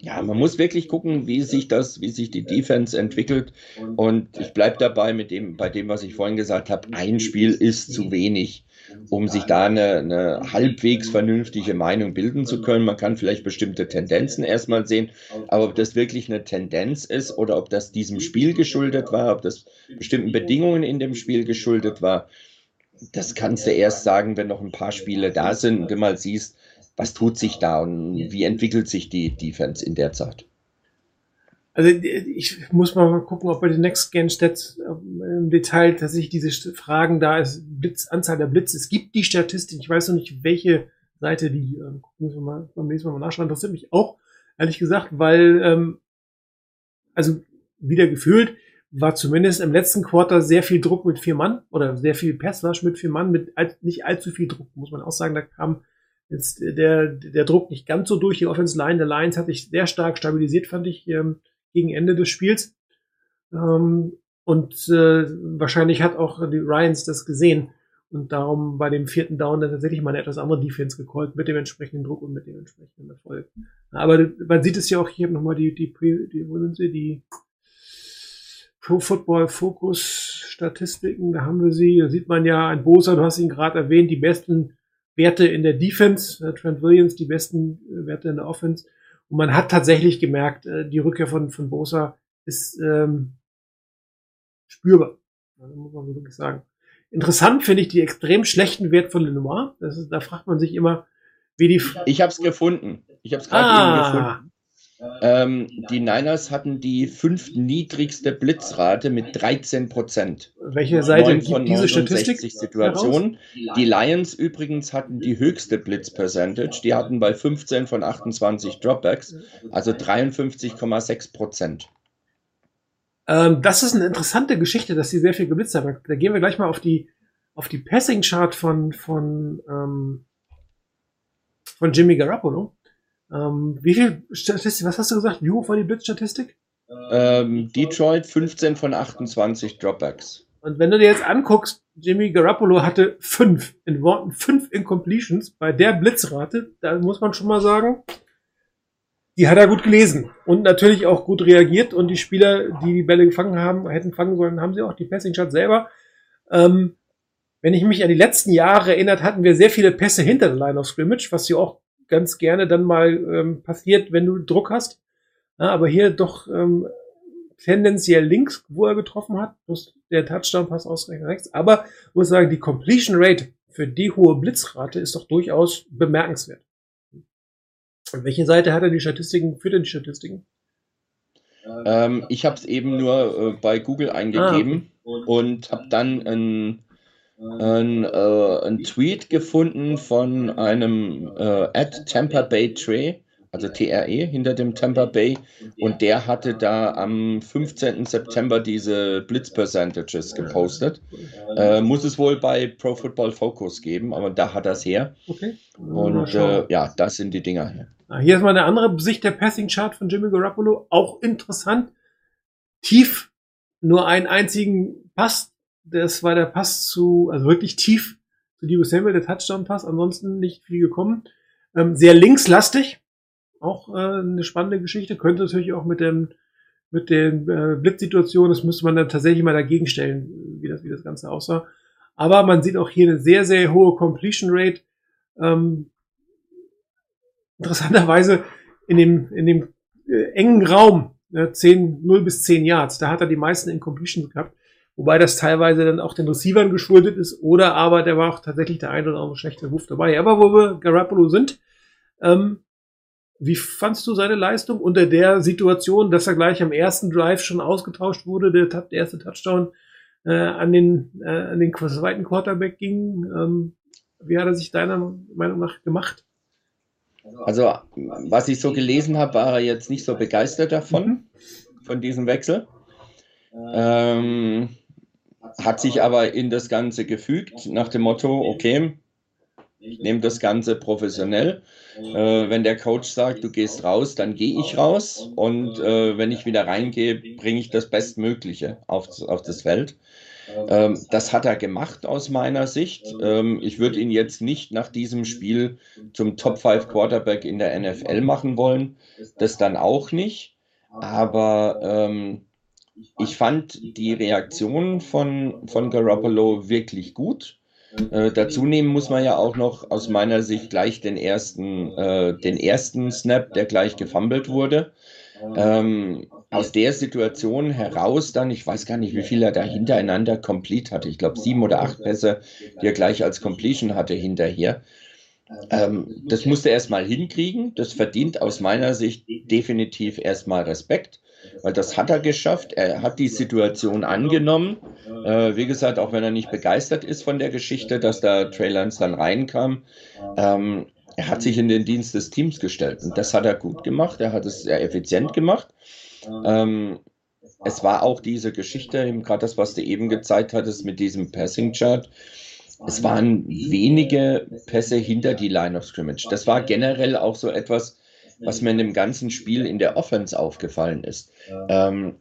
S3: ja, man muss wirklich gucken, wie sich das, wie sich die Defense entwickelt. Und ich bleibe dabei mit dem, bei dem, was ich vorhin gesagt habe, ein Spiel ist zu wenig, um sich da eine, eine halbwegs vernünftige Meinung bilden zu können. Man kann vielleicht bestimmte Tendenzen erstmal sehen, aber ob das wirklich eine Tendenz ist oder ob das diesem Spiel geschuldet war, ob das bestimmten Bedingungen in dem Spiel geschuldet war, das kannst du erst sagen, wenn noch ein paar Spiele da sind und du mal siehst, was tut sich da und wie entwickelt sich die Defense in der Zeit?
S2: Also ich muss mal gucken, ob bei den Next Gen Stats ähm, im Detail tatsächlich diese Fragen da ist, Blitz, Anzahl der Blitze. Es gibt die Statistik, ich weiß noch nicht, welche Seite die, äh, gucken wir mal beim nächsten Mal nachschauen, interessiert mich auch, ehrlich gesagt, weil, ähm, also wieder gefühlt, war zumindest im letzten Quarter sehr viel Druck mit vier Mann oder sehr viel Passwash mit vier Mann, mit all, nicht allzu viel Druck, muss man auch sagen, da kam jetzt der, der Druck nicht ganz so durch. Die Offense Line der Lions hat sich sehr stark stabilisiert, fand ich, ähm, gegen Ende des Spiels. Ähm, und äh, wahrscheinlich hat auch die Ryans das gesehen und darum bei dem vierten Down dann tatsächlich mal eine etwas andere Defense gecallt mit dem entsprechenden Druck und mit dem entsprechenden Erfolg. Aber man sieht es ja auch hier nochmal die, die, die, wo sind sie, die Pro Football Focus Statistiken, da haben wir sie, da sieht man ja, ein Bosa, du hast ihn gerade erwähnt, die besten Werte in der Defense, äh, Trent Williams die besten äh, Werte in der Offense. Und man hat tatsächlich gemerkt, äh, die Rückkehr von, von Bosa ist ähm, spürbar. Das muss man wirklich sagen. Interessant finde ich die extrem schlechten Wert von Lenoir. Das ist, da fragt man sich immer, wie die.
S3: Ich habe es gefunden. Ich habe es gerade ah, gefunden. Ähm, die Niners hatten die fünf niedrigste Blitzrate mit 13 Prozent.
S2: Welche Seite gibt diese Statistik?
S3: Situationen. Die Lions übrigens hatten die höchste Blitz-Percentage. Die hatten bei 15 von 28 Dropbacks, also 53,6 Prozent.
S2: Ähm, das ist eine interessante Geschichte, dass sie sehr viel geblitzt haben. Da gehen wir gleich mal auf die, auf die Passing-Chart von, von, ähm, von Jimmy Garoppolo. Ähm, wie viel Statistik, was hast du gesagt? Wie hoch war die Blitzstatistik?
S3: Ähm, Detroit 15 von 28 Dropbacks.
S2: Und wenn du dir jetzt anguckst, Jimmy Garoppolo hatte fünf, in Worten fünf Incompletions bei der Blitzrate, da muss man schon mal sagen, die hat er gut gelesen und natürlich auch gut reagiert und die Spieler, die die Bälle gefangen haben, hätten fangen sollen, haben sie auch die Passing Shot selber. Ähm, wenn ich mich an die letzten Jahre erinnert, hatten wir sehr viele Pässe hinter der Line of Scrimmage, was ja auch ganz gerne dann mal ähm, passiert, wenn du Druck hast. Ja, aber hier doch ähm, tendenziell links, wo er getroffen hat, plus der Touchdown-Pass ausgerechnet rechts. Aber muss sagen, die Completion Rate für die hohe Blitzrate ist doch durchaus bemerkenswert. Und welche Seite hat er die Statistiken, führt er die Statistiken?
S3: Ähm, ich habe es eben nur äh, bei Google eingegeben
S2: Ah,
S3: und habe dann ein, ein, äh, ein Tweet gefunden von einem äh, at Tampa Bay Trey, also TRE hinter dem Tampa Bay, und der hatte da am 15. September diese Blitz Percentages gepostet. Äh, muss es wohl bei Pro Football Focus geben, aber da hat er es her.
S2: Okay.
S3: Und äh, ja, das sind die Dinger hier.
S2: Ah, Hier ist mal eine andere Sicht der Passing Chart von Jimmy Garoppolo. Auch interessant. Tief. Nur einen einzigen Pass. Das war der Pass zu, also wirklich tief zu Debo Samuel, der Touchdown-Pass. Ansonsten nicht viel gekommen. Ähm, sehr linkslastig. Auch äh, eine spannende Geschichte. Könnte natürlich auch mit dem, mit den äh, Blitzsituationen, das müsste man dann tatsächlich mal dagegen stellen, wie das, wie das Ganze aussah. Aber man sieht auch hier eine sehr, sehr hohe Completion Rate. Ähm, interessanterweise in dem, in dem äh, engen Raum, ne, 10, 0 bis 10 Yards, da hat er die meisten Incompletions gehabt. Wobei das teilweise dann auch den Receivern geschuldet ist oder aber der war auch tatsächlich der ein oder andere schlechte Wurf dabei. Aber wo wir Garoppolo sind, ähm, wie fandst du seine Leistung unter der Situation, dass er gleich am ersten Drive schon ausgetauscht wurde, der, der erste Touchdown äh, an den äh, an den zweiten Quarterback ging? Ähm, wie hat er sich deiner Meinung nach gemacht?
S3: Also, was ich so gelesen habe, war er jetzt nicht so begeistert davon, von diesem Wechsel. Ähm, hat sich aber in das Ganze gefügt, nach dem Motto, okay, ich nehme das Ganze professionell. Äh, wenn der Coach sagt, du gehst raus, dann gehe ich raus. Und äh, wenn ich wieder reingehe, bringe ich das Bestmögliche auf, auf das Feld. Ähm, das hat er gemacht aus meiner Sicht. Ähm, ich würde ihn jetzt nicht nach diesem Spiel zum Top 5 Quarterback in der NFL machen wollen. Das dann auch nicht. Aber ähm, ich fand die Reaktion von, von Garoppolo wirklich gut. Äh, dazu nehmen muss man ja auch noch aus meiner Sicht gleich den ersten, äh, den ersten Snap, der gleich gefummelt wurde. Ähm, aus der Situation heraus dann, ich weiß gar nicht, wie viel er da hintereinander complete hatte. Ich glaube, sieben oder acht Pässe, die er gleich als Completion hatte hinterher. Ähm, das musste er erstmal hinkriegen. Das verdient aus meiner Sicht definitiv erstmal Respekt, weil das hat er geschafft. Er hat die Situation angenommen. Äh, wie gesagt, auch wenn er nicht begeistert ist von der Geschichte, dass da Trey Lance dann reinkam. Ähm, er hat sich in den Dienst des Teams gestellt und das hat er gut gemacht. Er hat es sehr effizient gemacht. Ähm, es war auch diese Geschichte, gerade das, was du eben gezeigt hattest mit diesem Passing Chart. Es waren wenige Pässe hinter die Line of Scrimmage. Das war generell auch so etwas, was mir in dem ganzen Spiel in der Offense aufgefallen ist. Ähm,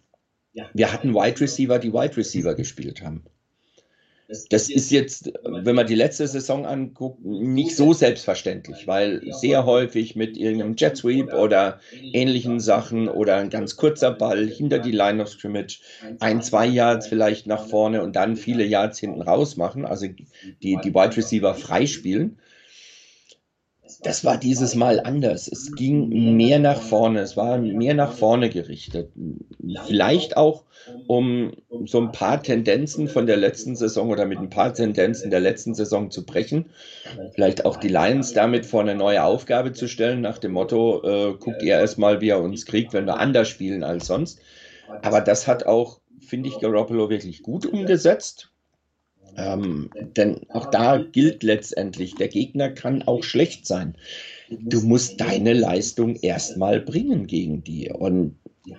S3: wir hatten Wide Receiver, die Wide Receiver gespielt haben. Das ist jetzt, wenn man die letzte Saison anguckt, nicht so selbstverständlich, weil sehr häufig mit irgendeinem Jet Sweep oder ähnlichen Sachen oder ein ganz kurzer Ball hinter die Line of Scrimmage, ein, zwei Yards vielleicht nach vorne und dann viele Yards hinten raus machen, also die, die Wide Receiver freispielen. Das war dieses Mal anders. Es ging mehr nach vorne, es war mehr nach vorne gerichtet. Vielleicht auch, um so ein paar Tendenzen von der letzten Saison oder mit ein paar Tendenzen der letzten Saison zu brechen. Vielleicht auch die Lions damit vor eine neue Aufgabe zu stellen, nach dem Motto, äh, guckt ihr erstmal, wie er uns kriegt, wenn wir anders spielen als sonst. Aber das hat auch, finde ich, Garoppolo wirklich gut umgesetzt. Ähm, denn auch da gilt letztendlich, der Gegner kann auch schlecht sein. Du musst deine Leistung erstmal bringen gegen die. Und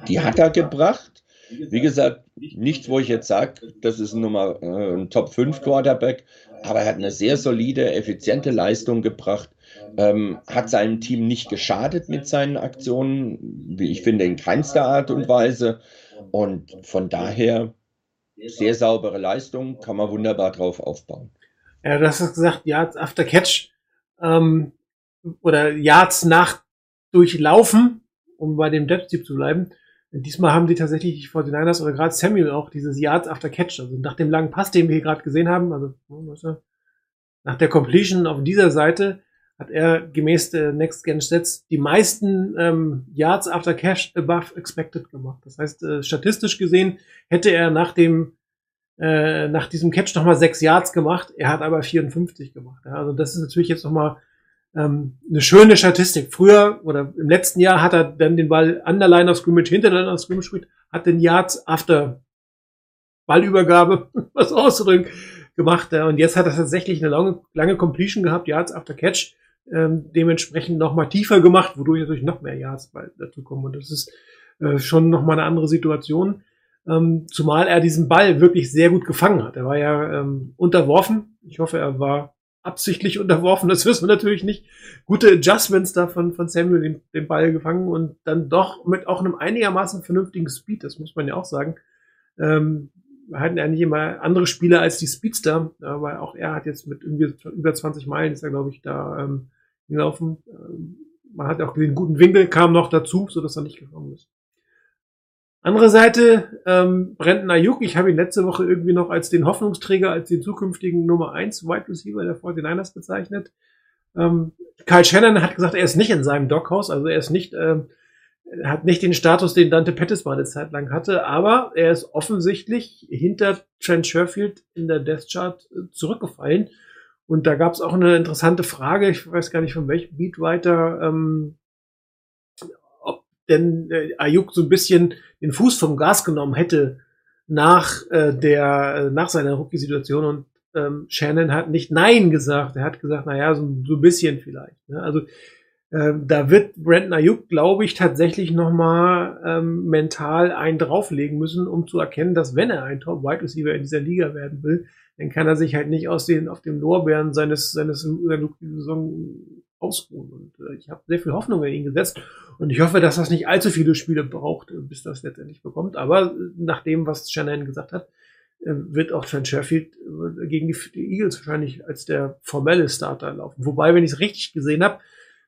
S3: die hat er gebracht. Wie gesagt, nichts, wo ich jetzt sage, das ist Nummer äh, ein Top 5 Quarterback, aber er hat eine sehr solide, effiziente Leistung gebracht. Ähm, hat seinem Team nicht geschadet mit seinen Aktionen, wie ich finde, in keinster Art und Weise. Und von daher sehr saubere Leistung, kann man wunderbar drauf aufbauen.
S2: Ja, du hast gesagt, Yards after Catch ähm, oder Yards nach Durchlaufen um bei dem Depth zu bleiben. Diesmal haben die tatsächlich die 49ers oder gerade Samuel auch dieses Yards after Catch, also nach dem langen Pass, den wir hier gerade gesehen haben, also nach der Completion auf dieser Seite hat er gemäß der Next Gen Stats die meisten ähm, Yards after Catch above expected gemacht. Das heißt, äh, statistisch gesehen hätte er nach dem äh, nach diesem Catch nochmal sechs Yards gemacht. Er hat aber 54 gemacht. Ja, also das ist natürlich jetzt nochmal ähm, eine schöne Statistik. Früher oder im letzten Jahr hat er dann den Ball an der Line of Scrimmage, hinter der Line of Scrimmage gespielt, hat den Yards after Ballübergabe, was auszudrücken, gemacht. Ja, und jetzt hat er tatsächlich eine lange, lange Completion gehabt, Yards after Catch, ähm, dementsprechend nochmal tiefer gemacht, wodurch natürlich noch mehr Yards dazu kommen. Und das ist äh, schon nochmal eine andere Situation. Ähm, zumal er diesen Ball wirklich sehr gut gefangen hat. Er war ja ähm, unterworfen. Ich hoffe, er war absichtlich unterworfen, das wissen wir natürlich nicht. Gute Adjustments da von, von Samuel den, den Ball gefangen und dann doch mit auch einem einigermaßen vernünftigen Speed, das muss man ja auch sagen. Ähm, wir hatten ja nicht immer andere Spieler als die Speedster, aber auch er hat jetzt mit irgendwie über 20 Meilen ist er, glaube ich, da ähm, gelaufen. Ähm, man hat auch den guten Winkel kam noch dazu, so dass er nicht gekommen ist. Andere Seite, ähm, Brandon Ayuk, ich habe ihn letzte Woche irgendwie noch als den Hoffnungsträger, als den zukünftigen Nummer 1 Wide Receiver der 49ers bezeichnet. Ähm, Kyle Shannon hat gesagt, er ist nicht in seinem Doghouse, also er ist nicht, ähm, hat nicht den Status, den Dante Pettis mal eine Zeit lang hatte, aber er ist offensichtlich hinter Trent Sherfield in der Death Chart äh, zurückgefallen. Und da gab es auch eine interessante Frage, ich weiß gar nicht von welchem Beatwriter, ähm, denn äh, Ayuk so ein bisschen den Fuß vom Gas genommen hätte nach äh, der äh, nach seiner Rookie-Situation und ähm, Shannon hat nicht Nein gesagt. Er hat gesagt, naja, so, so ein bisschen vielleicht. Ne? Also äh, da wird Brandon Ayuk, glaube ich, tatsächlich nochmal ähm, mental einen drauflegen müssen, um zu erkennen, dass wenn er ein Top-Wide Receiver in dieser Liga werden will, dann kann er sich halt nicht aus den, auf den Lorbeeren seines, seines seiner Saison ausruhen. Und äh, ich habe sehr viel Hoffnung in ihn gesetzt. Und ich hoffe, dass das nicht allzu viele Spiele braucht, äh, bis das letztendlich bekommt. Aber äh, nach dem, was Shannon gesagt hat, äh, wird auch Trent Sheffield gegen die, Eagles wahrscheinlich als der formelle Starter laufen. Wobei, wenn ich es richtig gesehen habe,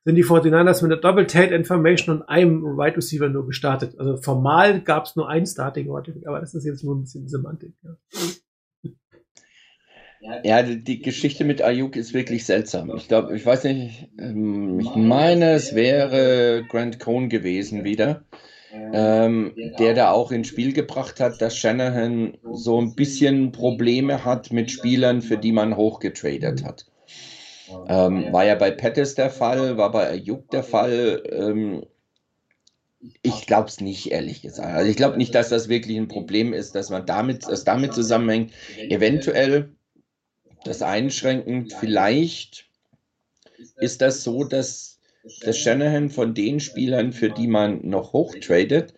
S2: sind die 49ers mit einer Double Tate Information und einem Wide Receiver nur gestartet. Also formal gab es nur ein Starting, aber das ist jetzt nur ein bisschen Semantik. Ja.
S3: Ja, die Geschichte mit Ayuk ist wirklich seltsam. Ich glaube, ich weiß nicht, ähm, ich meine, es wäre Grant Cohn gewesen wieder, ähm, der da auch ins Spiel gebracht hat, dass Shanahan so ein bisschen Probleme hat mit Spielern, für die man hochgetradet hat. Ähm, war ja bei Pettis der Fall, war bei Ayuk der Fall. Ähm, ich glaube es nicht, ehrlich gesagt. Also ich glaube nicht, dass das wirklich ein Problem ist, dass man damit, das damit zusammenhängt. Eventuell das einschränkend. Vielleicht ist das so, dass der Shanahan von den Spielern, für die man noch hochtradet,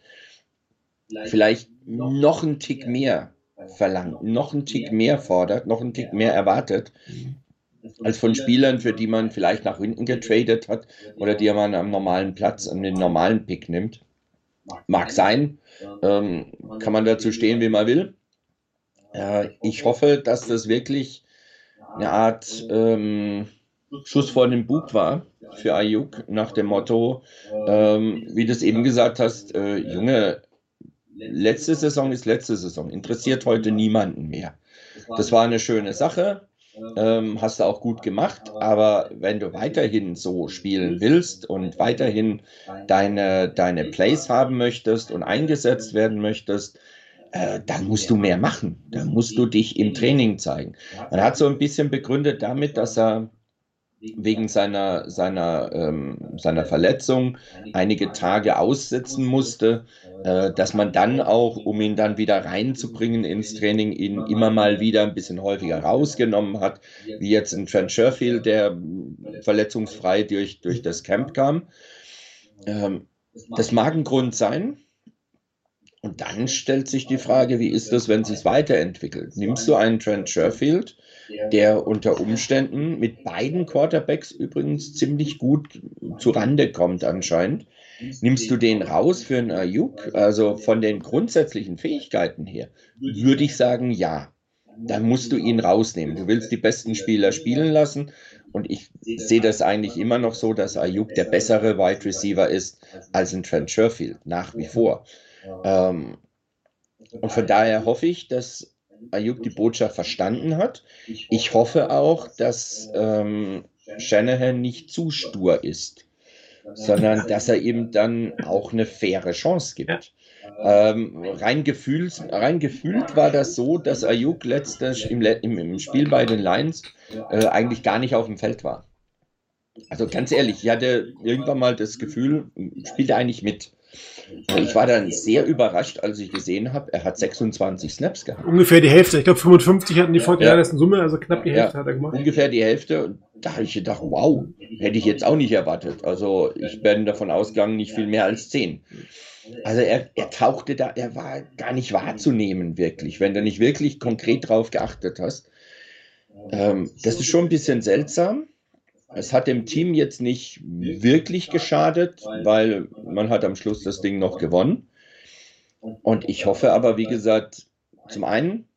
S3: vielleicht noch einen Tick mehr verlangt, noch einen Tick mehr fordert, noch einen Tick mehr erwartet, als von Spielern, für die man vielleicht nach hinten getradet hat oder die man am normalen Platz, an den normalen Pick nimmt. Mag sein, ähm, kann man dazu stehen, wie man will. Äh, ich hoffe, dass das wirklich eine Art ähm, Schuss vor den Bug war für Ayuk nach dem Motto, ähm, wie du es eben gesagt hast, äh, Junge, letzte Saison ist letzte Saison, interessiert heute niemanden mehr. Das war eine schöne Sache, ähm, hast du auch gut gemacht, aber wenn du weiterhin so spielen willst und weiterhin deine, deine Plays haben möchtest und eingesetzt werden möchtest, äh, dann musst du mehr machen. Dann musst du dich im Training zeigen. Man hat so ein bisschen begründet damit, dass er wegen seiner, seiner, ähm, seiner Verletzung einige Tage aussetzen musste, äh, dass man dann auch, um ihn dann wieder reinzubringen ins Training, ihn immer mal wieder ein bisschen häufiger rausgenommen hat, wie jetzt in Trent Sherfield, der verletzungsfrei durch, durch das Camp kam. Ähm, das mag ein Grund sein, und dann stellt sich die Frage, wie ist das, wenn es weiterentwickelt? Nimmst du einen Trent Sherfield, der unter Umständen mit beiden Quarterbacks übrigens ziemlich gut zu Rande kommt anscheinend, nimmst du den raus für einen Ayuk? Also von den grundsätzlichen Fähigkeiten her würde ich sagen, ja. Dann musst du ihn rausnehmen. Du willst die besten Spieler spielen lassen und ich sehe das eigentlich immer noch so, dass Ayuk der bessere Wide Receiver ist als ein Trent Sherfield, nach wie vor. Ähm, und von daher hoffe ich, dass Ayuk die Botschaft verstanden hat. Ich hoffe auch, dass ähm, Shanahan nicht zu stur ist, sondern dass er ihm dann auch eine faire Chance gibt. Ähm, rein, gefühlt, rein gefühlt war das so, dass Ayuk letztes im, im, im Spiel bei den Lions äh, eigentlich gar nicht auf dem Feld war. Also ganz ehrlich, ich hatte irgendwann mal das Gefühl, spielt er eigentlich mit. Ich war dann sehr überrascht, als ich gesehen habe, er hat 26 Snaps gehabt.
S2: Ungefähr die Hälfte. Ich glaube, 55 hatten die Fortinanders
S3: Ja.
S2: ersten Summe, also knapp die Hälfte
S3: Ja,
S2: hat er gemacht.
S3: Ungefähr die Hälfte. Und da habe ich gedacht, wow, hätte ich jetzt auch nicht erwartet. Also ich bin davon ausgegangen, nicht viel mehr als 10. Also er, er tauchte da, er war gar nicht wahrzunehmen, wirklich, wenn du nicht wirklich konkret drauf geachtet hast. Ähm, das ist schon ein bisschen seltsam. Es hat dem Team jetzt nicht wirklich geschadet, weil man hat am Schluss das Ding noch gewonnen. Und ich hoffe aber, wie gesagt, zum einen,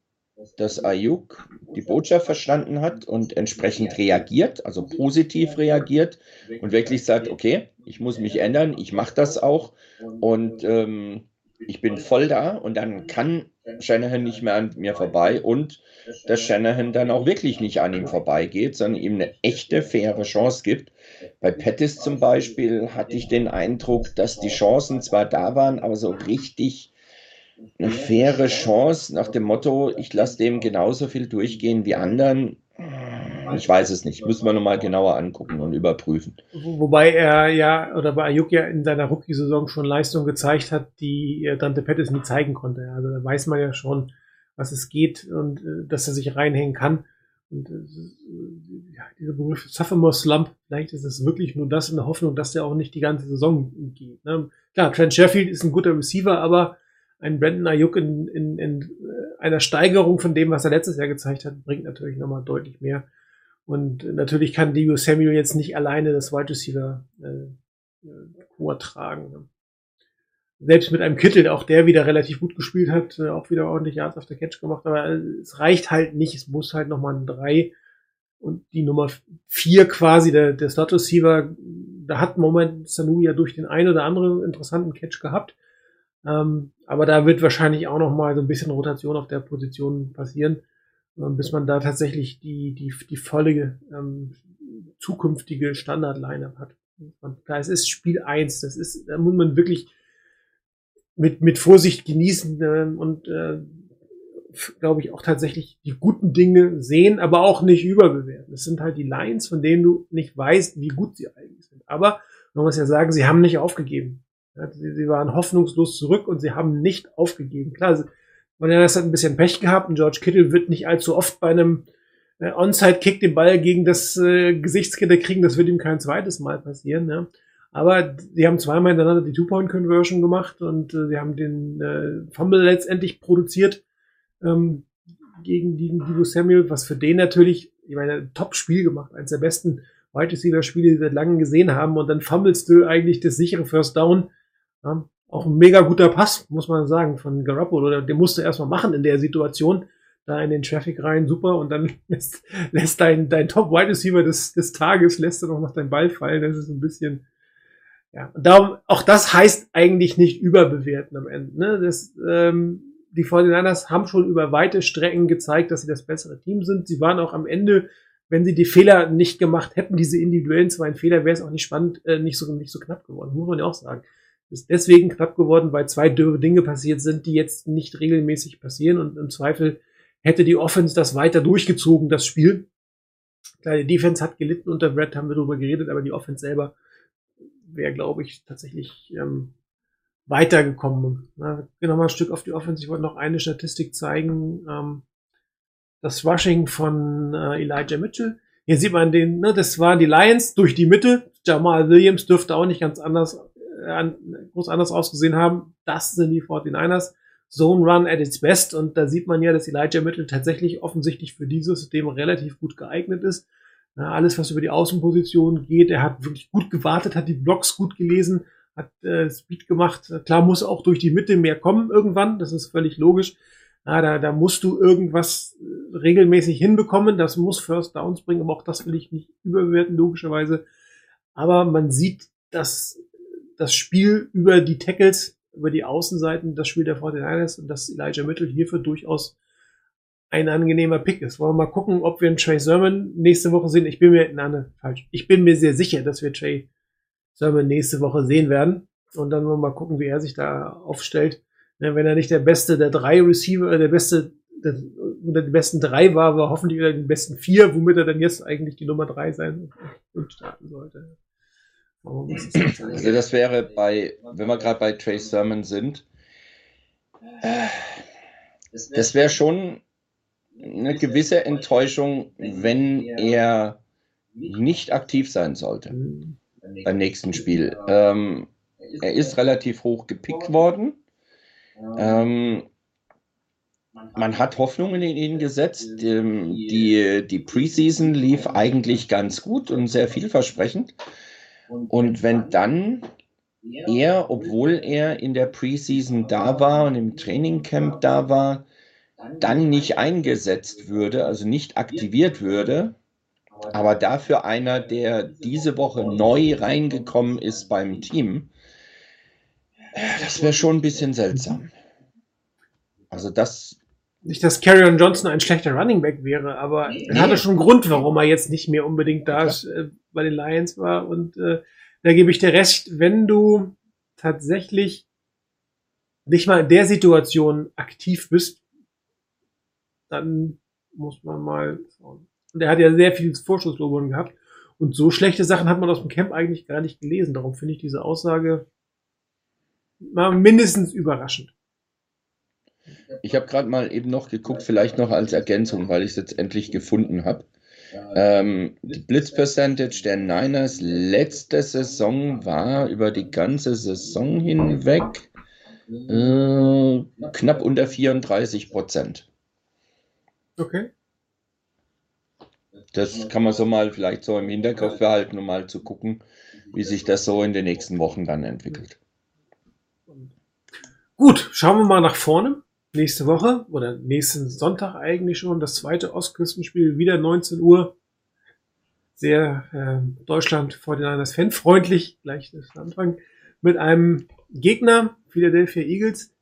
S3: dass Ayuk die Botschaft verstanden hat und entsprechend reagiert, also positiv reagiert und wirklich sagt, okay, ich muss mich ändern, ich mache das auch und ähm, ich bin voll da und dann kann Shanahan nicht mehr an mir vorbei und dass Shanahan dann auch wirklich nicht an ihm vorbeigeht, sondern ihm eine echte, faire Chance gibt. Bei Pettis zum Beispiel hatte ich den Eindruck, dass die Chancen zwar da waren, aber so richtig eine faire Chance nach dem Motto, ich lasse dem genauso viel durchgehen wie anderen. Ich weiß es nicht. Müssen wir nochmal genauer angucken und überprüfen.
S2: Wo- Wobei er ja, oder bei Ayuk ja in seiner Rookie-Saison schon Leistungen gezeigt hat, die er Dante Pettis nie zeigen konnte. Also da weiß man ja schon, was es geht und äh, dass er sich reinhängen kann. Und äh, äh, ja, dieser Begriff Sophomore Slump, vielleicht ist es wirklich nur das in der Hoffnung, dass der auch nicht die ganze Saison geht. Ne? Klar, Trent Sheffield ist ein guter Receiver, aber ein Brandon Ayuk in, in, in äh, einer Steigerung von dem, was er letztes Jahr gezeigt hat, bringt natürlich nochmal deutlich mehr. Und natürlich kann Debo Samuel jetzt nicht alleine das Wide Receiver äh, äh, Core tragen. Ne? Selbst mit einem Kittel, auch der wieder relativ gut gespielt hat, äh, auch wieder ordentlich Yards auf der Catch gemacht, aber äh, es reicht halt nicht, es muss halt nochmal ein 3 und die Nummer 4 quasi, der, der Slot Receiver, da hat Moment Sanu ja durch den einen oder anderen interessanten Catch gehabt. Ähm, aber da wird wahrscheinlich auch noch mal so ein bisschen Rotation auf der Position passieren, bis man da tatsächlich die, die, die volle ähm, zukünftige Standard-Line-Up hat. Klar, es ist Spiel eins, das ist, da muss man wirklich mit, mit Vorsicht genießen ähm, und äh, glaube ich, auch tatsächlich die guten Dinge sehen, aber auch nicht überbewerten. Es sind halt die Lines, von denen du nicht weißt, wie gut sie eigentlich sind. Aber man muss ja sagen, sie haben nicht aufgegeben. Sie, sie waren hoffnungslos zurück und sie haben nicht aufgegeben. Klar, sie- man hat ein bisschen Pech gehabt und George Kittle wird nicht allzu oft bei einem äh, Onside-Kick den Ball gegen das äh, Gesichtsgitter kriegen. Das wird ihm kein zweites Mal passieren. Ja. Aber sie haben zweimal hintereinander die Two-Point-Conversion gemacht und äh, sie haben den äh, Fumble letztendlich produziert ähm, gegen die Divo Samuel, was für den natürlich, ich meine, ein Top-Spiel gemacht, eines der besten Wide Receiver-Spiele, die wir seit langem gesehen haben. Und dann fummelst du eigentlich das sichere First Down. Ja, auch ein mega guter Pass, muss man sagen, von Garoppolo. Der, der musste erstmal machen in der Situation. Da in den Traffic rein, super. Und dann lässt, lässt dein, dein Top-Wide Receiver des, des Tages, lässt er noch nach deinen Ball fallen. Das ist ein bisschen, ja. Und darum, auch das heißt eigentlich nicht überbewerten am Ende. Ne? Das, ähm, die 49ers haben schon über weite Strecken gezeigt, dass sie das bessere Team sind. Sie waren auch am Ende, wenn sie die Fehler nicht gemacht hätten, diese individuellen zwei Fehler, wäre es auch nicht spannend, äh, nicht so, nicht so knapp geworden, muss man ja auch sagen. Ist deswegen knapp geworden, weil zwei dürre Dinge passiert sind, die jetzt nicht regelmäßig passieren und im Zweifel hätte die Offense das weiter durchgezogen, das Spiel. Klar, die Defense hat gelitten unter Brett, haben wir darüber geredet, aber die Offense selber wäre, glaube ich, tatsächlich ähm, weitergekommen. Na, gehen noch mal ein Stück auf die Offense. Ich wollte noch eine Statistik zeigen. Ähm, das Rushing von äh, Elijah Mitchell. Hier sieht man den, ne, das waren die Lions durch die Mitte. Jamal Williams dürfte auch nicht ganz anders, an- groß anders ausgesehen haben. Das sind die 49ers. Zone Run at its best. Und da sieht man ja, dass Elijah Mitchell tatsächlich offensichtlich für dieses System relativ gut geeignet ist. Na, alles, was über die Außenposition geht, er hat wirklich gut gewartet, hat die Blocks gut gelesen, hat äh, Speed gemacht. Klar muss auch durch die Mitte mehr kommen irgendwann, das ist völlig logisch. Ja, da, da musst du irgendwas äh, regelmäßig hinbekommen. Das muss First Downs bringen, aber auch das will ich nicht überbewerten, logischerweise. Aber man sieht, dass das Spiel über die Tackles, über die Außenseiten, das Spiel der 49ers und das Elijah Mitchell hierfür durchaus ein angenehmer Pick ist. Wollen wir mal gucken, ob wir einen Trey Sermon nächste Woche sehen. Ich bin mir, nein, falsch. Ich bin mir sehr sicher, dass wir Trey Sermon nächste Woche sehen werden. Und dann wollen wir mal gucken, wie er sich da aufstellt. Wenn er nicht der beste der drei Receiver, äh, der beste, der, unter den besten drei war, war hoffentlich wieder den besten vier, womit er dann jetzt eigentlich die Nummer drei sein und starten sollte.
S3: Also das wäre bei, wenn wir gerade bei Trey Sermon sind, das wäre schon eine gewisse Enttäuschung, wenn er nicht aktiv sein sollte beim nächsten Spiel. Ähm, er ist relativ hoch gepickt worden. Ähm, man hat Hoffnungen in ihn gesetzt. Die, die Preseason lief eigentlich ganz gut und sehr vielversprechend. Und wenn dann er, obwohl er in der Preseason da war und im Trainingcamp da war, dann nicht eingesetzt würde, also nicht aktiviert würde, aber dafür einer, der diese Woche neu reingekommen ist beim Team, das wäre schon ein bisschen seltsam. Also das.
S2: Nicht, dass Carrion Johnson ein schlechter Running Back wäre, aber nee. er hatte schon einen Grund, warum er jetzt nicht mehr unbedingt da äh, bei den Lions war. Und äh, da gebe ich dir recht, wenn du tatsächlich nicht mal in der Situation aktiv bist, dann muss man mal schauen. Und er hat ja sehr viel Vorschusslobungen gehabt. Und so schlechte Sachen hat man aus dem Camp eigentlich gar nicht gelesen. Darum finde ich diese Aussage mal mindestens überraschend.
S3: Ich habe gerade mal eben noch geguckt, vielleicht noch als Ergänzung, weil ich es jetzt endlich gefunden habe. Ähm, die Blitz-Percentage der Niners letzte Saison war über die ganze Saison hinweg äh, knapp unter 34 Prozent.
S2: Okay.
S3: Das kann man so mal vielleicht so im Hinterkopf behalten, um mal zu gucken, wie sich das so in den nächsten Wochen dann entwickelt.
S2: Gut, schauen wir mal nach vorne. Nächste Woche oder nächsten Sonntag eigentlich schon das zweite Ostküstenspiel, wieder 19 Uhr. Sehr äh, Deutschland vor den Niners fanfreundlich, gleich das Anfang, mit einem Gegner, Philadelphia Eagles,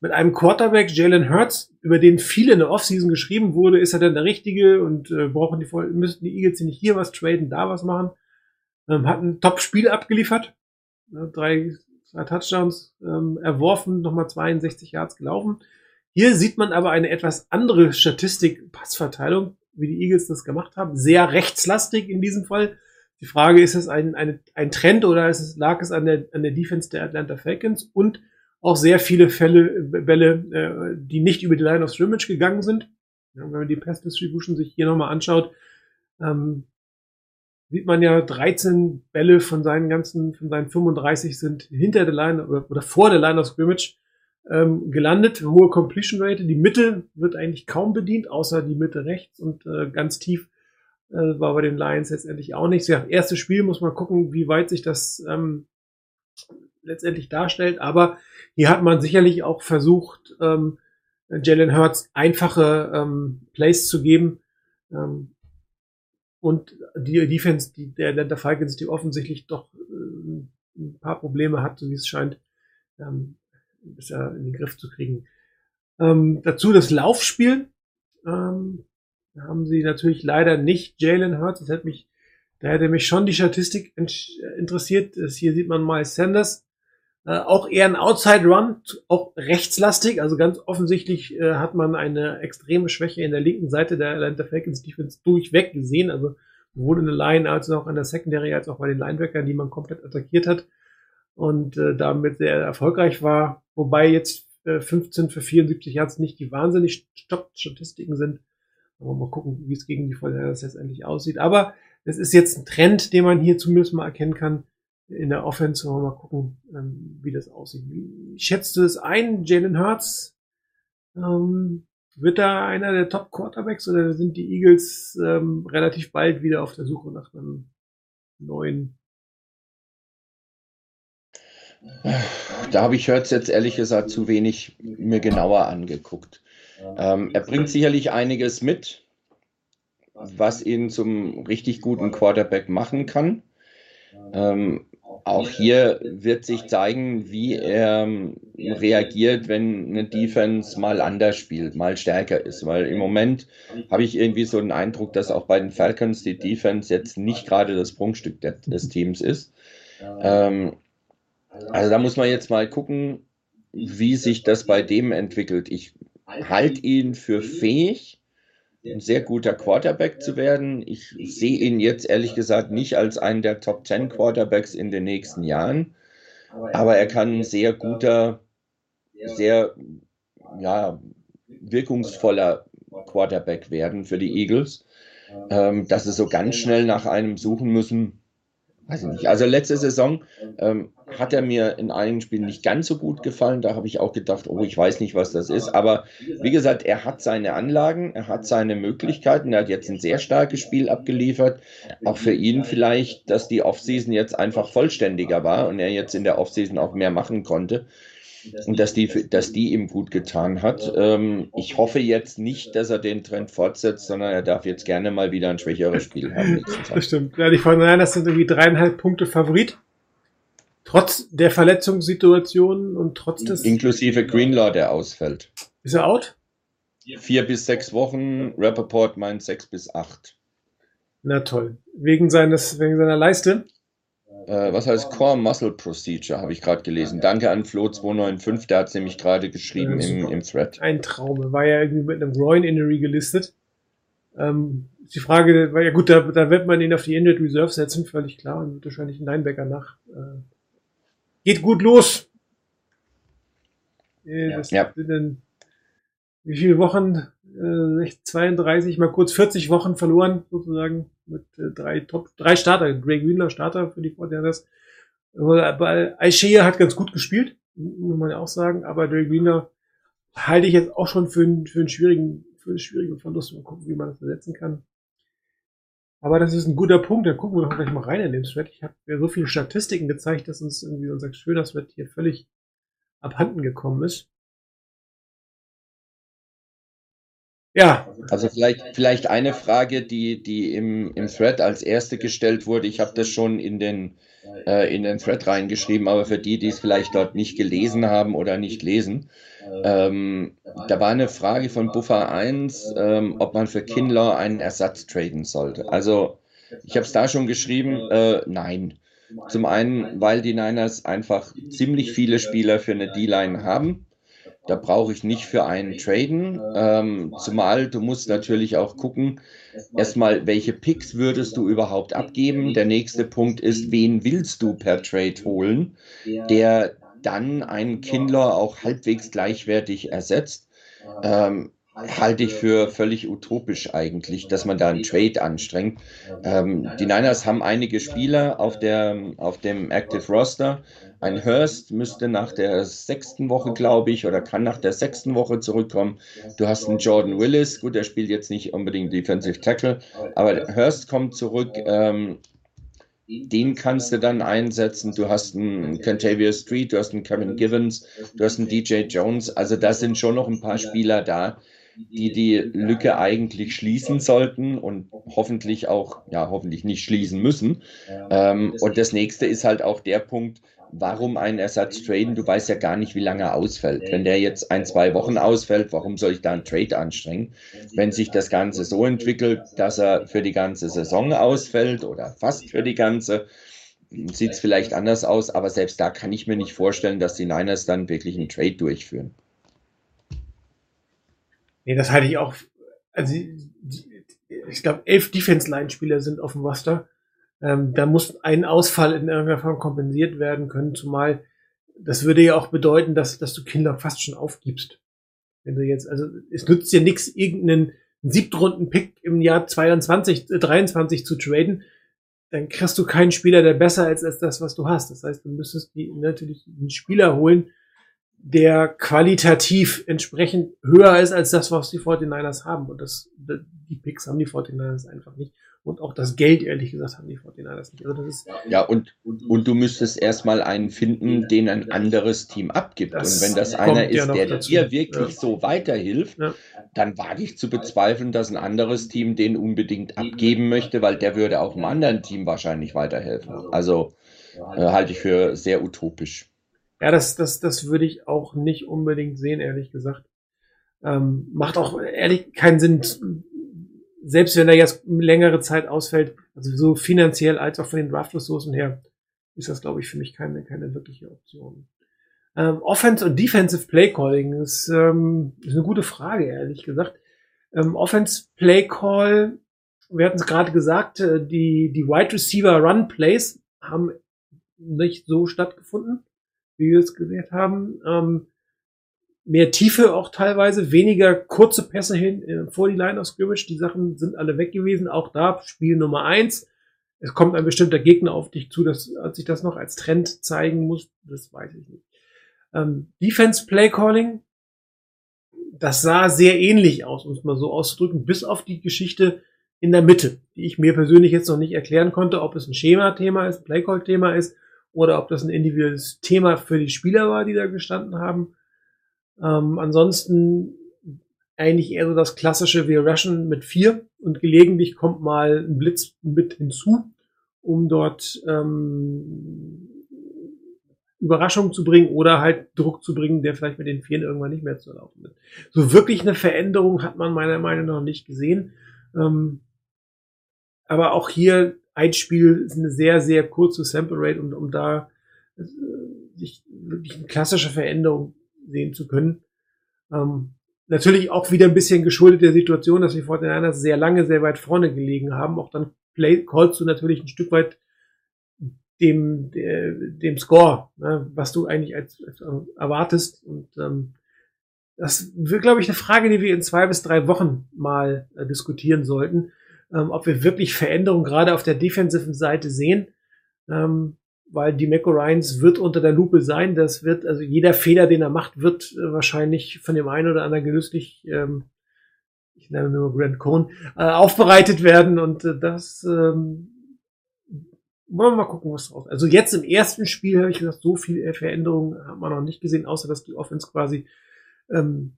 S2: mit einem Quarterback, Jalen Hurts, über den viel in der Offseason geschrieben wurde, ist er denn der Richtige und äh, brauchen die, müssten die Eagles nicht hier was traden, da was machen. Ähm, hat ein Top-Spiel abgeliefert. Ja, drei, zwei Touchdowns ähm, erworfen, nochmal 62 Yards gelaufen. Hier sieht man aber eine etwas andere Statistik, Passverteilung, wie die Eagles das gemacht haben. Sehr rechtslastig in diesem Fall. Die Frage, ist es ein, ein, ein Trend oder ist es, lag es an der, an der Defense der Atlanta Falcons? Und auch sehr viele Fälle, Bälle, äh, die nicht über die Line of Scrimmage gegangen sind. Ja, wenn man die Pass Distribution sich hier nochmal anschaut, ähm, sieht man ja 13 Bälle von seinen ganzen, von seinen 35 sind hinter der Line oder, oder vor der Line of Scrimmage ähm, gelandet. Hohe Completion Rate. Die Mitte wird eigentlich kaum bedient, außer die Mitte rechts und äh, ganz tief äh, war bei den Lions letztendlich auch nicht. Ja, erstes Spiel muss man gucken, wie weit sich das ähm, letztendlich darstellt. Aber hier hat man sicherlich auch versucht, ähm, Jalen Hurts einfache ähm, Plays zu geben. Ähm, und die Defense die, der Atlanta Falcons, die offensichtlich doch äh, ein paar Probleme hat, so wie es scheint, ähm, bisher in den Griff zu kriegen. Ähm, dazu das Laufspiel. Ähm, da haben sie natürlich leider nicht Jalen Hurts. Das hätte mich, da hätte mich schon die Statistik interessiert. Das hier sieht man Miles Sanders, äh, auch eher ein Outside Run, auch rechtslastig. Also ganz offensichtlich äh, hat man eine extreme Schwäche in der linken Seite der Atlanta Falcons Defense durchweg gesehen. Also sowohl in der Line als auch in der Secondary als auch bei den Linebackern, die man komplett attackiert hat und äh, damit sehr erfolgreich war. Wobei jetzt äh, 15 für 74 Yards nicht die wahnsinnig Statistiken sind. Aber mal gucken, wie es gegen die Vorteile letztendlich aussieht. Aber es ist jetzt ein Trend, den man hier zumindest mal erkennen kann in der Offense. Mal gucken, ähm, wie das aussieht. Wie schätzt du es ein, Jalen Hurts? Ähm, wird da einer der Top Quarterbacks oder sind die Eagles ähm, relativ bald wieder auf der Suche nach einem neuen?
S3: Da habe ich Hurts jetzt ehrlich gesagt zu wenig mir genauer angeguckt. Ähm, er bringt sicherlich einiges mit, was ihn zum richtig guten Quarterback machen kann. Ähm, auch hier wird sich zeigen, wie er ähm, reagiert, wenn eine Defense mal anders spielt, mal stärker ist. Weil im Moment habe ich irgendwie so den Eindruck, dass auch bei den Falcons die Defense jetzt nicht gerade das Prunkstück des Teams ist. Ähm, also da muss man jetzt mal gucken, wie sich das bei dem entwickelt. Ich halte ihn für fähig, ein sehr guter Quarterback zu werden. Ich sehe ihn jetzt ehrlich gesagt nicht als einen der Top 10 Quarterbacks in den nächsten Jahren, aber er kann ein sehr guter, sehr ja, wirkungsvoller Quarterback werden für die Eagles. Ähm, dass sie so ganz schnell nach einem suchen müssen, weiß ich nicht. Also letzte Saison ähm, hat er mir in einigen Spielen nicht ganz so gut gefallen. Da habe ich auch gedacht, oh, ich weiß nicht, was das ist. Aber wie gesagt, er hat seine Anlagen, er hat seine Möglichkeiten. Er hat jetzt ein sehr starkes Spiel abgeliefert. Auch für ihn vielleicht, dass die Offseason jetzt einfach vollständiger war und er jetzt in der Offseason auch mehr machen konnte dass die, dass die ihm gut getan hat. Ähm, ich hoffe jetzt nicht, dass er den Trend fortsetzt, sondern er darf jetzt gerne mal wieder ein schwächeres Spiel haben.
S2: Das stimmt. Ja, die Fortinanders das sind irgendwie dreieinhalb Punkte Favorit. Trotz der Verletzungssituation und trotz des.
S3: Inklusive Greenlaw, der ausfällt.
S2: Ist er out?
S3: Vier bis sechs Wochen. Rappaport meint sechs bis acht.
S2: Na toll. Wegen seines, wegen seiner Leiste?
S3: Äh, was heißt Core Muscle Procedure, habe ich gerade gelesen. Danke an Flo295, der hat es nämlich gerade geschrieben ja, im, im Thread.
S2: Ein Traum. War ja irgendwie mit einem Groin Injury gelistet. Ähm, die Frage, war ja gut, da, da wird man ihn auf die Injured Reserve setzen, völlig klar, und wird wahrscheinlich ein Linebacker nach. Äh, geht gut los. Äh, ja. Das ja. sind wie viele Wochen? Äh, 32, mal kurz 40 Wochen verloren, sozusagen mit äh, drei Top, drei Starter. Greg Wheeler Starter für die Fortinanders. Aber Aishea hat ganz gut gespielt, muss man ja auch sagen, aber Greg Wheeler halte ich jetzt auch schon für einen, für einen schwierigen, für einen schwierigen Verlust. Mal gucken, wie man das ersetzen kann. Aber das ist ein guter Punkt, da gucken wir doch gleich mal rein in den Thread. Ich habe so viele Statistiken gezeigt, dass uns irgendwie unser schöner Thread hier völlig abhanden gekommen ist.
S3: Ja. Also vielleicht, vielleicht eine Frage, die, die im, im Thread als erste gestellt wurde. Ich habe das schon in den, äh, in den Thread reingeschrieben, aber für die, die es vielleicht dort nicht gelesen haben oder nicht lesen, ähm, da war eine Frage von Buffer 1, ähm, ob man für Kinlaw einen Ersatz traden sollte. Also ich habe es da schon geschrieben, äh, nein. Zum einen, weil die Niners einfach ziemlich viele Spieler für eine D-Line haben. Da brauche ich nicht für einen traden. Ähm, zumal du musst natürlich auch gucken, erstmal, welche Picks würdest du überhaupt abgeben? Der nächste Punkt ist, wen willst du per Trade holen, der dann einen Kindler auch halbwegs gleichwertig ersetzt? Ähm, halte ich für völlig utopisch eigentlich, dass man da einen Trade anstrengt. Ähm, die Niners haben einige Spieler auf, der, auf dem Active Roster. Ein Hurst müsste nach der sechsten Woche, glaube ich, oder kann nach der sechsten Woche zurückkommen. Du hast einen Jordan Willis, gut, der spielt jetzt nicht unbedingt Defensive Tackle, aber Hurst kommt zurück. Ähm, den kannst du dann einsetzen. Du hast einen Cantavia Street, du hast einen Kevin Givens, du hast einen DJ Jones. Also da sind schon noch ein paar Spieler da, die die Lücke eigentlich schließen sollten und hoffentlich auch, ja, hoffentlich nicht schließen müssen. Ähm, und das nächste ist halt auch der Punkt, warum einen Ersatz traden? Du weißt ja gar nicht, wie lange er ausfällt. Wenn der jetzt ein, zwei Wochen ausfällt, warum soll ich da einen Trade anstrengen? Wenn sich das Ganze so entwickelt, dass er für die ganze Saison ausfällt oder fast für die ganze, sieht es vielleicht anders aus, aber selbst da kann ich mir nicht vorstellen, dass die Niners dann wirklich einen Trade durchführen.
S2: Nee, das halte ich auch. Also, ich glaube, elf Defense-Line-Spieler sind auf dem Roster. Ähm, da muss ein Ausfall in irgendeiner Form kompensiert werden können, zumal das würde ja auch bedeuten, dass, dass du Kinder fast schon aufgibst. Wenn du jetzt, also es nützt dir nichts, irgendeinen Siebtrunden-Pick im Jahr 22, äh, 23 zu traden, dann kriegst du keinen Spieler, der besser ist als das, was du hast. Das heißt, du müsstest die, natürlich einen Spieler holen, der qualitativ entsprechend höher ist als das, was die 49ers haben. Und das, die Picks haben die 49ers einfach nicht. Und auch das Geld, ehrlich gesagt, haben die 49ers nicht. Also das ist,
S3: Ja, und, und du müsstest erstmal einen finden, den ein anderes Team abgibt.
S2: Das
S3: und wenn das einer
S2: ja
S3: ist,
S2: noch
S3: der
S2: dazu.
S3: dir wirklich
S2: Ja.
S3: so weiterhilft,
S2: Ja.
S3: dann wage ich zu bezweifeln, dass ein anderes Team den unbedingt abgeben möchte, weil der würde auch einem anderen Team wahrscheinlich weiterhelfen. Also äh, halte ich für sehr utopisch.
S2: ja, das, das, das würde ich auch nicht unbedingt sehen, ehrlich gesagt. Ähm, macht auch ehrlich keinen Sinn, selbst wenn er jetzt längere Zeit ausfällt, also so finanziell als auch von den Draft-Ressourcen her, ist das, glaube ich, für mich keine, keine wirkliche Option. Ähm, Offense und Defensive Play Calling ist, ähm, ist eine gute Frage, ehrlich gesagt. Ähm, Offense Play Call, wir hatten es gerade gesagt, äh, die, die Wide Receiver Run Plays haben nicht so stattgefunden, wie wir es gesehen haben. Ähm, mehr Tiefe auch teilweise, weniger kurze Pässe hin äh, vor die Line of Scrimmage. Die Sachen sind alle weg gewesen. Auch da Spiel Nummer eins. Es kommt ein bestimmter Gegner auf dich zu, dass als sich das noch als Trend zeigen muss, das weiß ich nicht. Ähm, Defense Play Calling, das sah sehr ähnlich aus, um es mal so auszudrücken, bis auf die Geschichte in der Mitte, die ich mir persönlich jetzt noch nicht erklären konnte, ob es ein Schema-Thema ist, ein Playcall-Thema ist oder ob das ein individuelles Thema für die Spieler war, die da gestanden haben. Ähm, ansonsten eigentlich eher so das klassische, wir rushen mit vier und gelegentlich kommt mal ein Blitz mit hinzu, um dort ähm, Überraschung zu bringen oder halt Druck zu bringen, der vielleicht mit den Vieren irgendwann nicht mehr zu laufen wird. So wirklich eine Veränderung hat man meiner Meinung nach nicht gesehen. Ähm, aber auch hier ein Spiel ist eine sehr, sehr kurze Sample Rate, um, um da äh, sich wirklich eine klassische Veränderung sehen zu können. Ähm, natürlich auch wieder ein bisschen geschuldet der Situation, dass die 49ers sehr lange, sehr weit vorne gelegen haben. Auch dann play, callst du natürlich ein Stück weit dem, der, dem Score, ne, was du eigentlich als, als erwartest. Und ähm, das wird, glaube ich, eine Frage, die wir in zwei bis drei Wochen mal äh, diskutieren sollten, ähm, ob wir wirklich Veränderungen gerade auf der defensiven Seite sehen. Ähm, weil die Mecco Ryans wird unter der Lupe sein. Das wird, also jeder Fehler, den er macht, wird äh, wahrscheinlich von dem einen oder anderen genüsslich, ähm, ich nenne nur Grant Cohn, äh, aufbereitet werden. Und äh, das ähm, wollen wir mal gucken, was draus. Also jetzt im ersten Spiel habe ich gesagt, so viel Veränderungen hat man noch nicht gesehen, außer dass die Offense quasi ähm,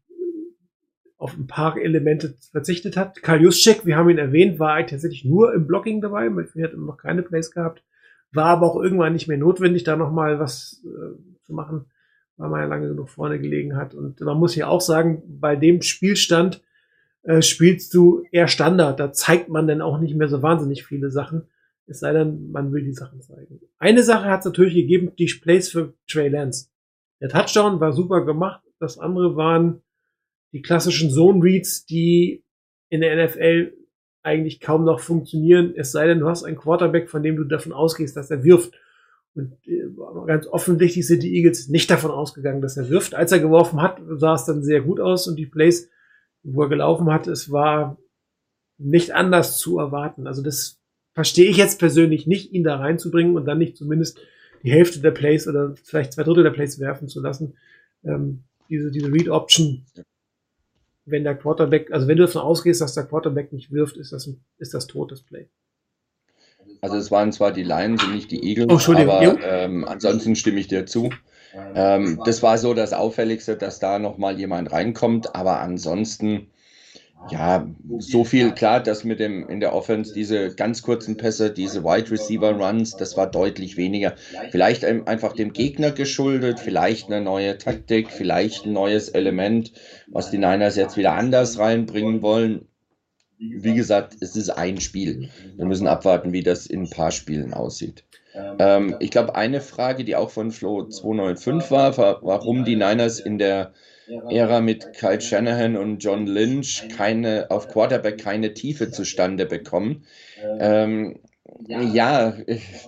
S2: auf ein paar Elemente verzichtet hat. Karl Juszczyk, wir haben ihn erwähnt, war tatsächlich nur im Blocking dabei, er hat noch keine Plays gehabt, war aber auch irgendwann nicht mehr notwendig, da nochmal was äh, zu machen, weil man ja lange genug vorne gelegen hat. Und man muss ja auch sagen, bei dem Spielstand äh, spielst du eher Standard, da zeigt man dann auch nicht mehr so wahnsinnig viele Sachen. Es sei denn, man will die Sachen zeigen. Eine Sache hat es natürlich gegeben, die Plays für Trey Lance. Der Touchdown war super gemacht. Das andere waren die klassischen Zone Reads, die in der NFL eigentlich kaum noch funktionieren. Es sei denn, du hast einen Quarterback, von dem du davon ausgehst, dass er wirft. Und äh, ganz offensichtlich sind die Eagles nicht davon ausgegangen, dass er wirft. Als er geworfen hat, sah es dann sehr gut aus und die Plays, wo er gelaufen hat, es war nicht anders zu erwarten. Also das verstehe ich jetzt persönlich nicht, ihn da reinzubringen und dann nicht zumindest die Hälfte der Plays oder vielleicht zwei Drittel der Plays werfen zu lassen. Ähm, diese, diese Read-Option, wenn der Quarterback, also wenn du davon ausgehst, dass der Quarterback nicht wirft, ist das, ein, ist das totes Play.
S3: Also es waren zwar die Lions und nicht die Eagles,
S2: Oh, Entschuldigung, jo.
S3: aber ähm, ansonsten stimme ich dir zu. Ähm, das war so das Auffälligste, dass da nochmal jemand reinkommt, aber ansonsten, ja, so viel klar, dass mit dem in der Offense diese ganz kurzen Pässe, diese Wide Receiver Runs, das war deutlich weniger. Vielleicht ein- einfach dem Gegner geschuldet, vielleicht eine neue Taktik, vielleicht ein neues Element, was die Niners jetzt wieder anders reinbringen wollen. Wie gesagt, es ist ein Spiel. Wir müssen abwarten, wie das in ein paar Spielen aussieht. Ähm, ich glaube, eine Frage, die auch von Flo 295 war, war, warum die Niners in der Ära mit Kyle Shanahan und John Lynch keine, auf Quarterback keine Tiefe zustande bekommen. Ähm, ja,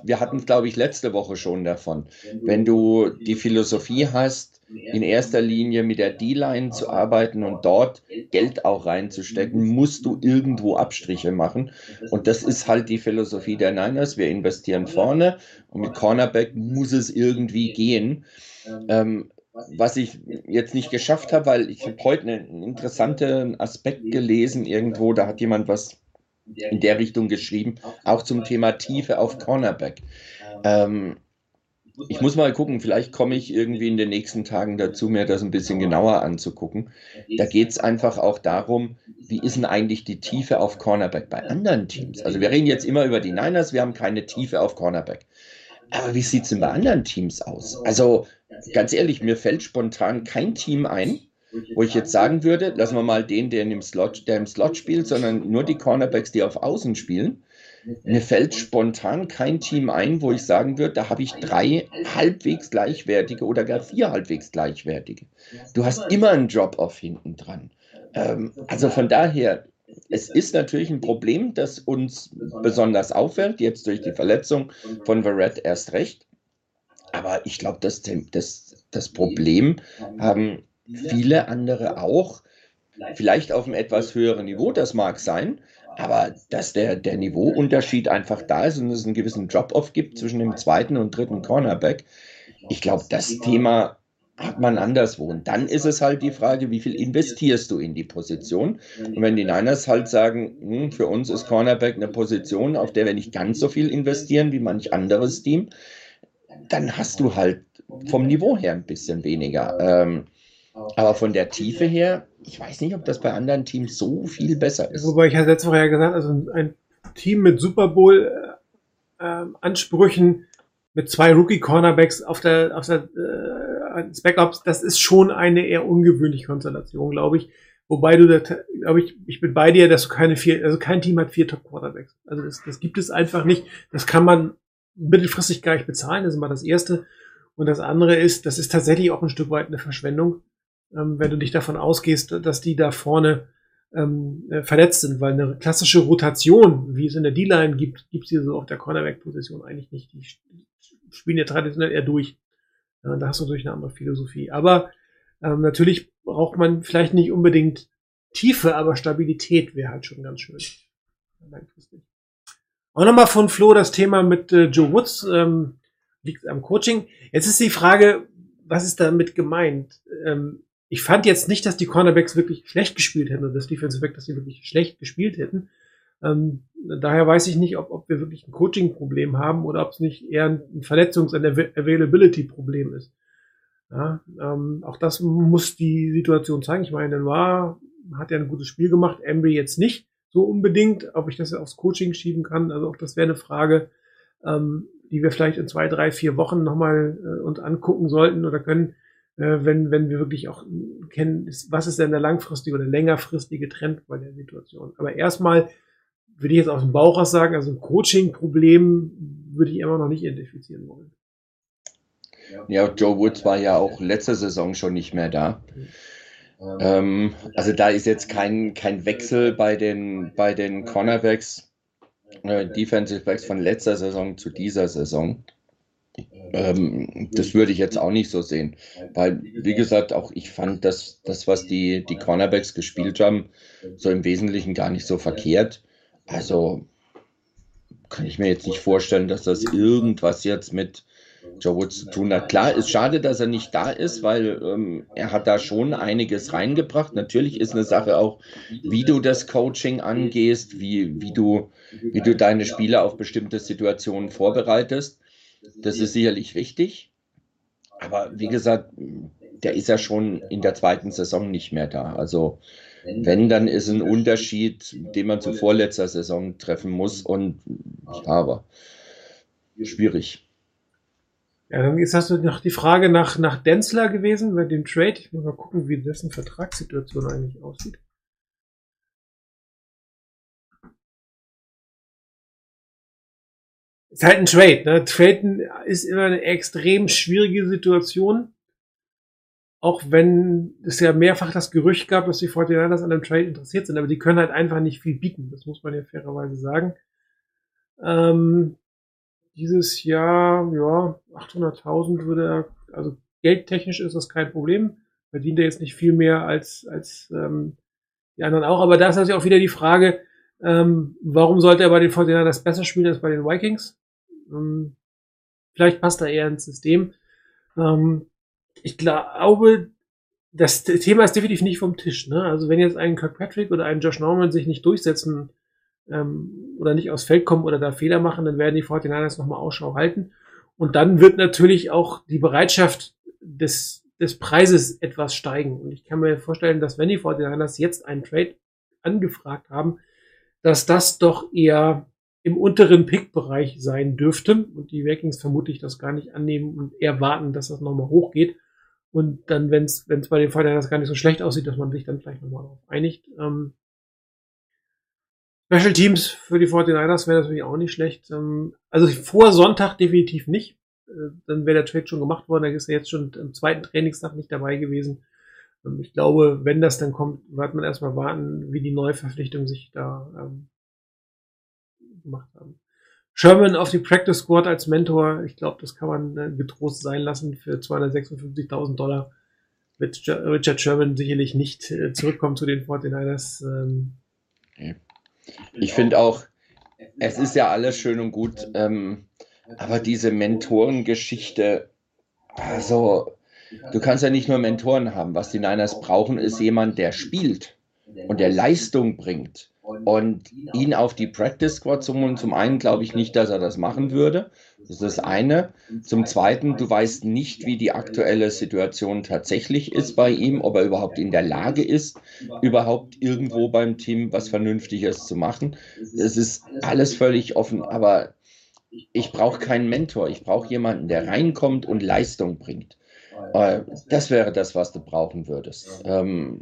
S3: wir hatten glaube ich, letzte Woche schon davon. Wenn du die Philosophie hast, in erster Linie mit der D-Line zu arbeiten und dort Geld auch reinzustecken, musst du irgendwo Abstriche machen. Und das ist halt die Philosophie der Niners. Wir investieren vorne und mit Cornerback muss es irgendwie gehen. Ähm, was ich jetzt nicht geschafft habe, weil ich habe heute einen interessanten Aspekt gelesen irgendwo, da hat jemand was in der Richtung geschrieben, auch zum Thema Tiefe auf Cornerback. Ähm, ich muss mal gucken, vielleicht komme ich irgendwie in den nächsten Tagen dazu, mir das ein bisschen genauer anzugucken. Da geht es einfach auch darum, wie ist denn eigentlich die Tiefe auf Cornerback bei anderen Teams? Also wir reden jetzt immer über die Niners, wir haben keine Tiefe auf Cornerback. Aber wie sieht es denn bei anderen Teams aus? Also ganz ehrlich, mir fällt spontan kein Team ein, wo ich jetzt sagen würde, lassen wir mal den, der im Slot, der im Slot spielt, sondern nur die Cornerbacks, die auf Außen spielen. Mir fällt spontan kein Team ein, wo ich sagen würde, da habe ich drei halbwegs gleichwertige oder gar vier halbwegs gleichwertige. Du hast immer einen Drop-off hinten dran. Ähm, also von daher, es ist natürlich ein Problem, das uns besonders auffällt, jetzt durch die Verletzung von Verrett erst recht. Aber ich glaube, das, das, das Problem haben viele andere auch. Vielleicht auf einem etwas höheren Niveau, das mag sein, aber dass der, der Niveauunterschied einfach da ist und es einen gewissen Drop-off gibt zwischen dem zweiten und dritten Cornerback, ich glaube, das Thema hat man anderswo. Und dann ist es halt die Frage, wie viel investierst du in die Position? Und wenn die Niners halt sagen, hm, für uns ist Cornerback eine Position, auf der wir nicht ganz so viel investieren wie manch anderes Team, dann hast du halt vom Niveau her ein bisschen weniger. Ähm, aber von der Tiefe her, ich weiß nicht, ob das bei anderen Teams so viel besser ist.
S2: Wobei ich hatte letzte Woche ja gesagt, also ein Team mit Super Bowl äh, äh, mit zwei Rookie Cornerbacks auf der auf der äh, als Backups, das ist schon eine eher ungewöhnliche Konstellation, glaube ich. Wobei du, glaube ich, ich bin bei dir, dass du keine vier, also kein Team hat vier Top Quarterbacks. Also das, das gibt es einfach nicht. Das kann man mittelfristig gar nicht bezahlen. Das ist mal das Erste. Und das andere ist, das ist tatsächlich auch ein Stück weit eine Verschwendung ähm, wenn du dich davon ausgehst, dass die da vorne ähm, äh, verletzt sind, weil eine klassische Rotation, wie es in der D-Line gibt, gibt es hier so auf der Cornerback-Position eigentlich nicht. Die spielen ja traditionell eher durch. Ja, da hast du natürlich eine andere Philosophie. Aber ähm, natürlich braucht man vielleicht nicht unbedingt Tiefe, aber Stabilität wäre halt schon ganz schön. Langfristig. Auch nochmal von Flo das Thema mit äh, Joe Woods, ähm, liegt am Coaching. Jetzt ist die Frage, was ist damit gemeint? Ähm, ich fand jetzt nicht, dass die Cornerbacks wirklich schlecht gespielt hätten oder das Defensive Back, dass sie wirklich schlecht gespielt hätten. Ähm, daher weiß ich nicht, ob, ob wir wirklich ein Coaching-Problem haben oder ob es nicht eher ein Verletzungs- und Availability-Problem ist. Ja, ähm, auch das muss die Situation zeigen. Ich meine, war hat ja ein gutes Spiel gemacht, Embry jetzt nicht so unbedingt. Ob ich das aufs Coaching schieben kann, also auch das wäre eine Frage, ähm, die wir vielleicht in zwei, drei, vier Wochen nochmal äh, uns angucken sollten oder können äh, wenn, wenn wir wirklich auch kennen, was ist denn der langfristige oder längerfristige Trend bei der Situation. Aber erstmal würde ich jetzt aus dem Bauch aus sagen, also ein Coaching-Problem würde ich immer noch nicht identifizieren wollen.
S3: Ja, Joe Woods war ja auch letzte Saison schon nicht mehr da. Ähm, also da ist jetzt kein, kein Wechsel bei den, bei den Cornerbacks, äh, Defensive Backs von letzter Saison zu dieser Saison. Ähm, das würde ich jetzt auch nicht so sehen. Weil, wie gesagt, auch ich fand das, das was die, die Cornerbacks gespielt haben, so im Wesentlichen gar nicht so verkehrt. Also kann ich mir jetzt nicht vorstellen, dass das irgendwas jetzt mit Joe Woods zu tun hat. Klar, ist schade, dass er nicht da ist, weil ähm, er hat da schon einiges reingebracht. Natürlich ist eine Sache auch, wie du das Coaching angehst, wie, wie, du, wie du deine Spieler auf bestimmte Situationen vorbereitest. Das ist sicherlich wichtig. Aber wie gesagt, der ist ja schon in der zweiten Saison nicht mehr da. Also wenn, dann ist ein Unterschied, den man zur vorletzter Saison treffen muss. Und ja, aber schwierig.
S2: Ja, dann ist das noch die Frage nach, nach Denzler gewesen bei dem Trade. Ich muss mal gucken, wie dessen Vertragssituation eigentlich aussieht. ist halt ein Trade. Ne? Traden ist immer eine extrem schwierige Situation. Auch wenn es ja mehrfach das Gerücht gab, dass die 49ers an einem Trade interessiert sind, aber die können halt einfach nicht viel bieten. Das muss man ja fairerweise sagen. Ähm, dieses Jahr, ja, 800.000 würde er, also geldtechnisch ist das kein Problem. Verdient er jetzt nicht viel mehr als, als ähm, die anderen auch. Aber da ist natürlich auch wieder die Frage, ähm, warum sollte er bei den 49ers besser spielen als bei den Vikings? Ähm, vielleicht passt er eher ins System. Ähm, ich glaube, das Thema ist definitiv nicht vom Tisch. Ne? Also wenn jetzt ein Kirkpatrick oder ein Josh Norman sich nicht durchsetzen ähm, oder nicht aufs Feld kommen oder da Fehler machen, dann werden die 49ers nochmal Ausschau halten. Und dann wird natürlich auch die Bereitschaft des, des Preises etwas steigen. Und ich kann mir vorstellen, dass wenn die 49ers jetzt einen Trade angefragt haben, dass das doch eher im unteren Pick-Bereich sein dürfte und die Vikings vermutlich das gar nicht annehmen und eher warten, dass das nochmal hochgeht. Und dann, wenn es bei den 49ers gar nicht so schlecht aussieht, dass man sich dann vielleicht nochmal darauf einigt. Ähm, Special Teams für die 49ers wäre natürlich auch nicht schlecht. Ähm, also vor Sonntag definitiv nicht. Äh, dann wäre der Trade schon gemacht worden. Da ist er jetzt schon am zweiten Trainingstag nicht dabei gewesen. Ähm, ich glaube, wenn das dann kommt, wird man erstmal warten, wie die Neuverpflichtungen sich da ähm, gemacht haben. Sherman auf die Practice Squad als Mentor, ich glaube, das kann man äh, getrost sein lassen für 256.000 Dollar. Wird Richard Sherman sicherlich nicht äh, zurückkommen zu den 49ers. Ähm,
S3: ich finde auch, es ist ja alles schön und gut, ähm, aber diese Mentorengeschichte, also du kannst ja nicht nur Mentoren haben. Was die Niners brauchen, ist jemand, der spielt und der Leistung bringt. Und ihn auf die Practice Squad zu holen, zum einen glaube ich nicht, dass er das machen würde. Das ist das eine. Zum zweiten, du weißt nicht, wie die aktuelle Situation tatsächlich ist bei ihm, ob er überhaupt in der Lage ist, überhaupt irgendwo beim Team was Vernünftiges zu machen. Es ist alles völlig offen, aber ich brauche keinen Mentor. Ich brauche jemanden, der reinkommt und Leistung bringt. Äh, das wäre das, was du brauchen würdest. Ähm,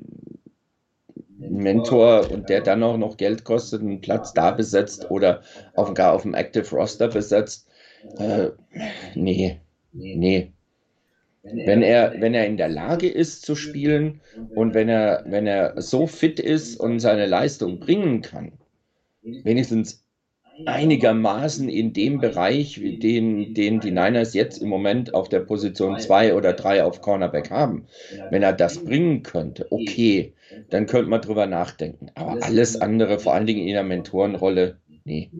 S3: Mentor und der dann auch noch Geld kostet, einen Platz da besetzt oder auf, gar auf dem Active Roster besetzt. Äh, nee, nee. Wenn er, wenn er in der Lage ist zu spielen und wenn er, wenn er so fit ist und seine Leistung bringen kann, wenigstens einigermaßen in dem Bereich, den, den die Niners jetzt im Moment auf der Position 2 oder 3 auf Cornerback haben. Wenn er das bringen könnte, okay, dann könnte man drüber nachdenken. Aber alles andere, vor allen Dingen in der Mentorenrolle, nee.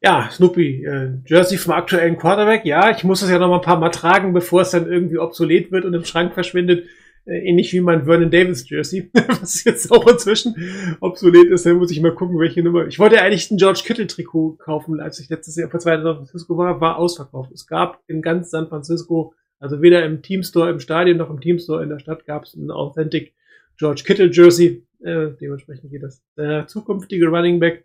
S2: Ja, Snoopy, äh, Jersey vom aktuellen Quarterback. Ja, ich muss es ja noch mal ein paar Mal tragen, bevor es dann irgendwie obsolet wird und im Schrank verschwindet. Äh, ähnlich wie mein Vernon Davis Jersey, was jetzt auch inzwischen obsolet ist. Dann muss ich mal gucken, welche Nummer. Ich wollte eigentlich ein George Kittle Trikot kaufen, als ich letztes Jahr vor zwei Jahren in San Francisco war, war ausverkauft. Es gab in ganz San Francisco, also weder im Teamstore im Stadion noch im Teamstore in der Stadt gab es ein Authentic George Kittle Jersey. Äh, dementsprechend geht das. Der zukünftige Running Back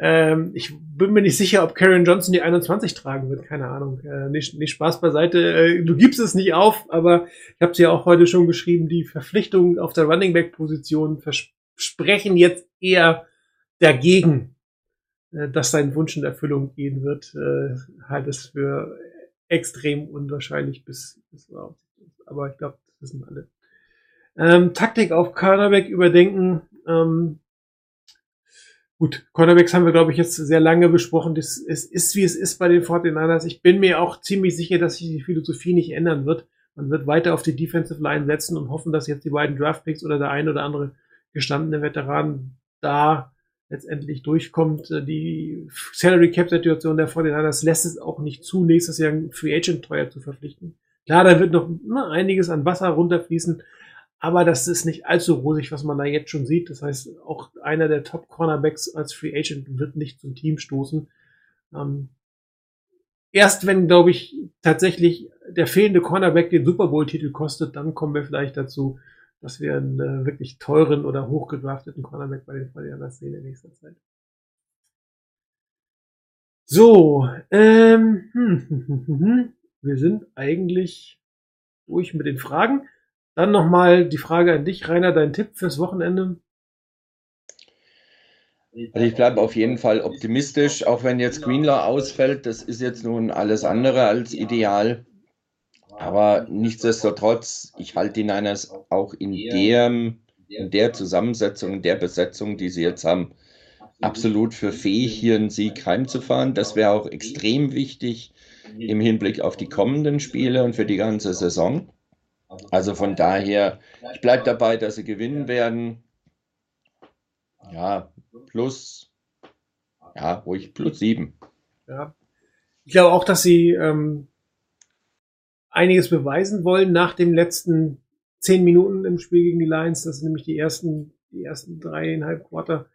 S2: ähm, ich bin mir nicht sicher, ob Karen Johnson die 21 tragen wird. Keine Ahnung. Äh, nicht, nicht Spaß beiseite. Äh, du gibst es nicht auf, aber ich habe es ja auch heute schon geschrieben, die Verpflichtungen auf der Running Back Position versprechen jetzt eher dagegen, äh, dass sein Wunsch in Erfüllung gehen wird. Äh, halt es für extrem unwahrscheinlich bis, bis aber ich glaube, das wissen alle. Ähm, Taktik auf Cornerback überdenken. Ähm, Gut, Cornerbacks haben wir, glaube ich, jetzt sehr lange besprochen. Das, es ist, wie es ist bei den 49ers. Ich bin mir auch ziemlich sicher, dass sich die Philosophie nicht ändern wird. Man wird weiter auf die Defensive Line setzen und hoffen, dass jetzt die beiden Draftpicks oder der ein oder andere gestandene Veteran da letztendlich durchkommt. Die Salary Cap Situation der 49ers lässt es auch nicht zu, nächstes Jahr ein Free Agent teuer zu verpflichten. Klar, da wird noch na, einiges an Wasser runterfließen, aber das ist nicht allzu rosig, was man da jetzt schon sieht. Das heißt, auch einer der Top-Cornerbacks als Free Agent wird nicht zum Team stoßen. Ähm, erst wenn, glaube ich, tatsächlich der fehlende Cornerback den Super Bowl-Titel kostet, dann kommen wir vielleicht dazu, dass wir einen äh, wirklich teuren oder hochgedrafteten Cornerback bei den Fortinanders sehen in nächster Zeit. So, ähm, hm, hm, hm, wir sind eigentlich durch mit den Fragen. Dann nochmal die Frage an dich, Rainer, dein Tipp fürs Wochenende?
S3: Also ich bleibe auf jeden Fall optimistisch, auch wenn jetzt Greenlaw ausfällt. Das ist jetzt nun alles andere als ideal. Aber nichtsdestotrotz, ich halte die Niners auch in, dem, in der Zusammensetzung, in der Besetzung, die sie jetzt haben, absolut für fähig, hier einen Sieg heimzufahren. Das wäre auch extrem wichtig im Hinblick auf die kommenden Spiele und für die ganze Saison. Also von daher, ich bleibe dabei, dass sie gewinnen werden. Ja, plus, ja, ruhig plus sieben.
S2: Ja. Ich glaube auch, dass sie ähm, einiges beweisen wollen nach den letzten zehn Minuten im Spiel gegen die Lions. Das sind nämlich die ersten, die ersten dreieinhalb Quarter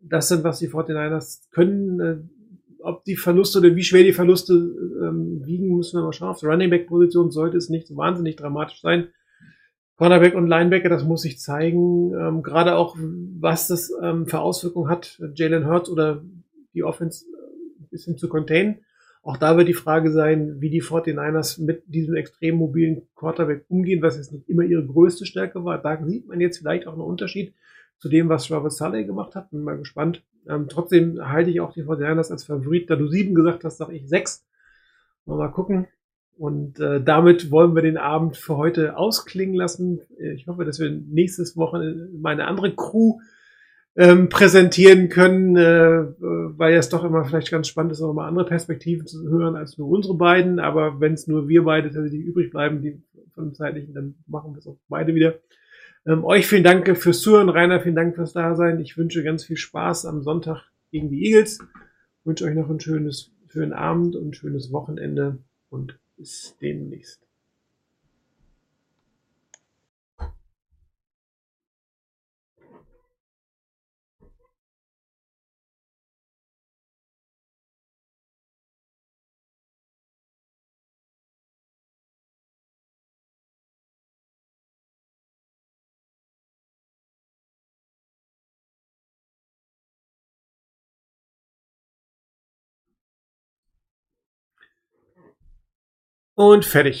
S2: das sind, was die 49ers können. Ob die Verluste oder wie schwer die Verluste ähm, wiegen, müssen wir mal schauen. Auf der Running Back Position sollte es nicht so wahnsinnig dramatisch sein. Cornerback und Linebacker, das muss sich zeigen. Ähm, Gerade auch, was das ähm, für Auswirkungen hat, Jalen Hurts oder die Offense äh, ein bisschen zu containen. Auch da wird die Frage sein, wie die 49ers mit diesem extrem mobilen Quarterback umgehen, was jetzt nicht immer ihre größte Stärke war. Da sieht man jetzt vielleicht auch einen Unterschied zu dem, was Robert Sully gemacht hat. Bin mal gespannt. Ähm, trotzdem halte ich auch die 49ers als Favorit. Da du sieben gesagt hast, sage ich sechs. Mal gucken. Und äh, damit wollen wir den Abend für heute ausklingen lassen. Ich hoffe, dass wir nächstes Woche meine andere Crew ähm, präsentieren können, äh, weil es doch immer vielleicht ganz spannend ist, auch mal andere Perspektiven zu hören als nur unsere beiden. Aber wenn es nur wir beide tatsächlich übrig bleiben, die von zeitlichen, dann machen wir es auch beide wieder. Ähm, euch vielen Dank fürs Zuhören, Rainer, vielen Dank fürs Dasein. Ich wünsche ganz viel Spaß am Sonntag gegen die Eagles. Wünsche euch noch ein schönes, schönen Abend und ein schönes Wochenende und bis demnächst. Und fertig.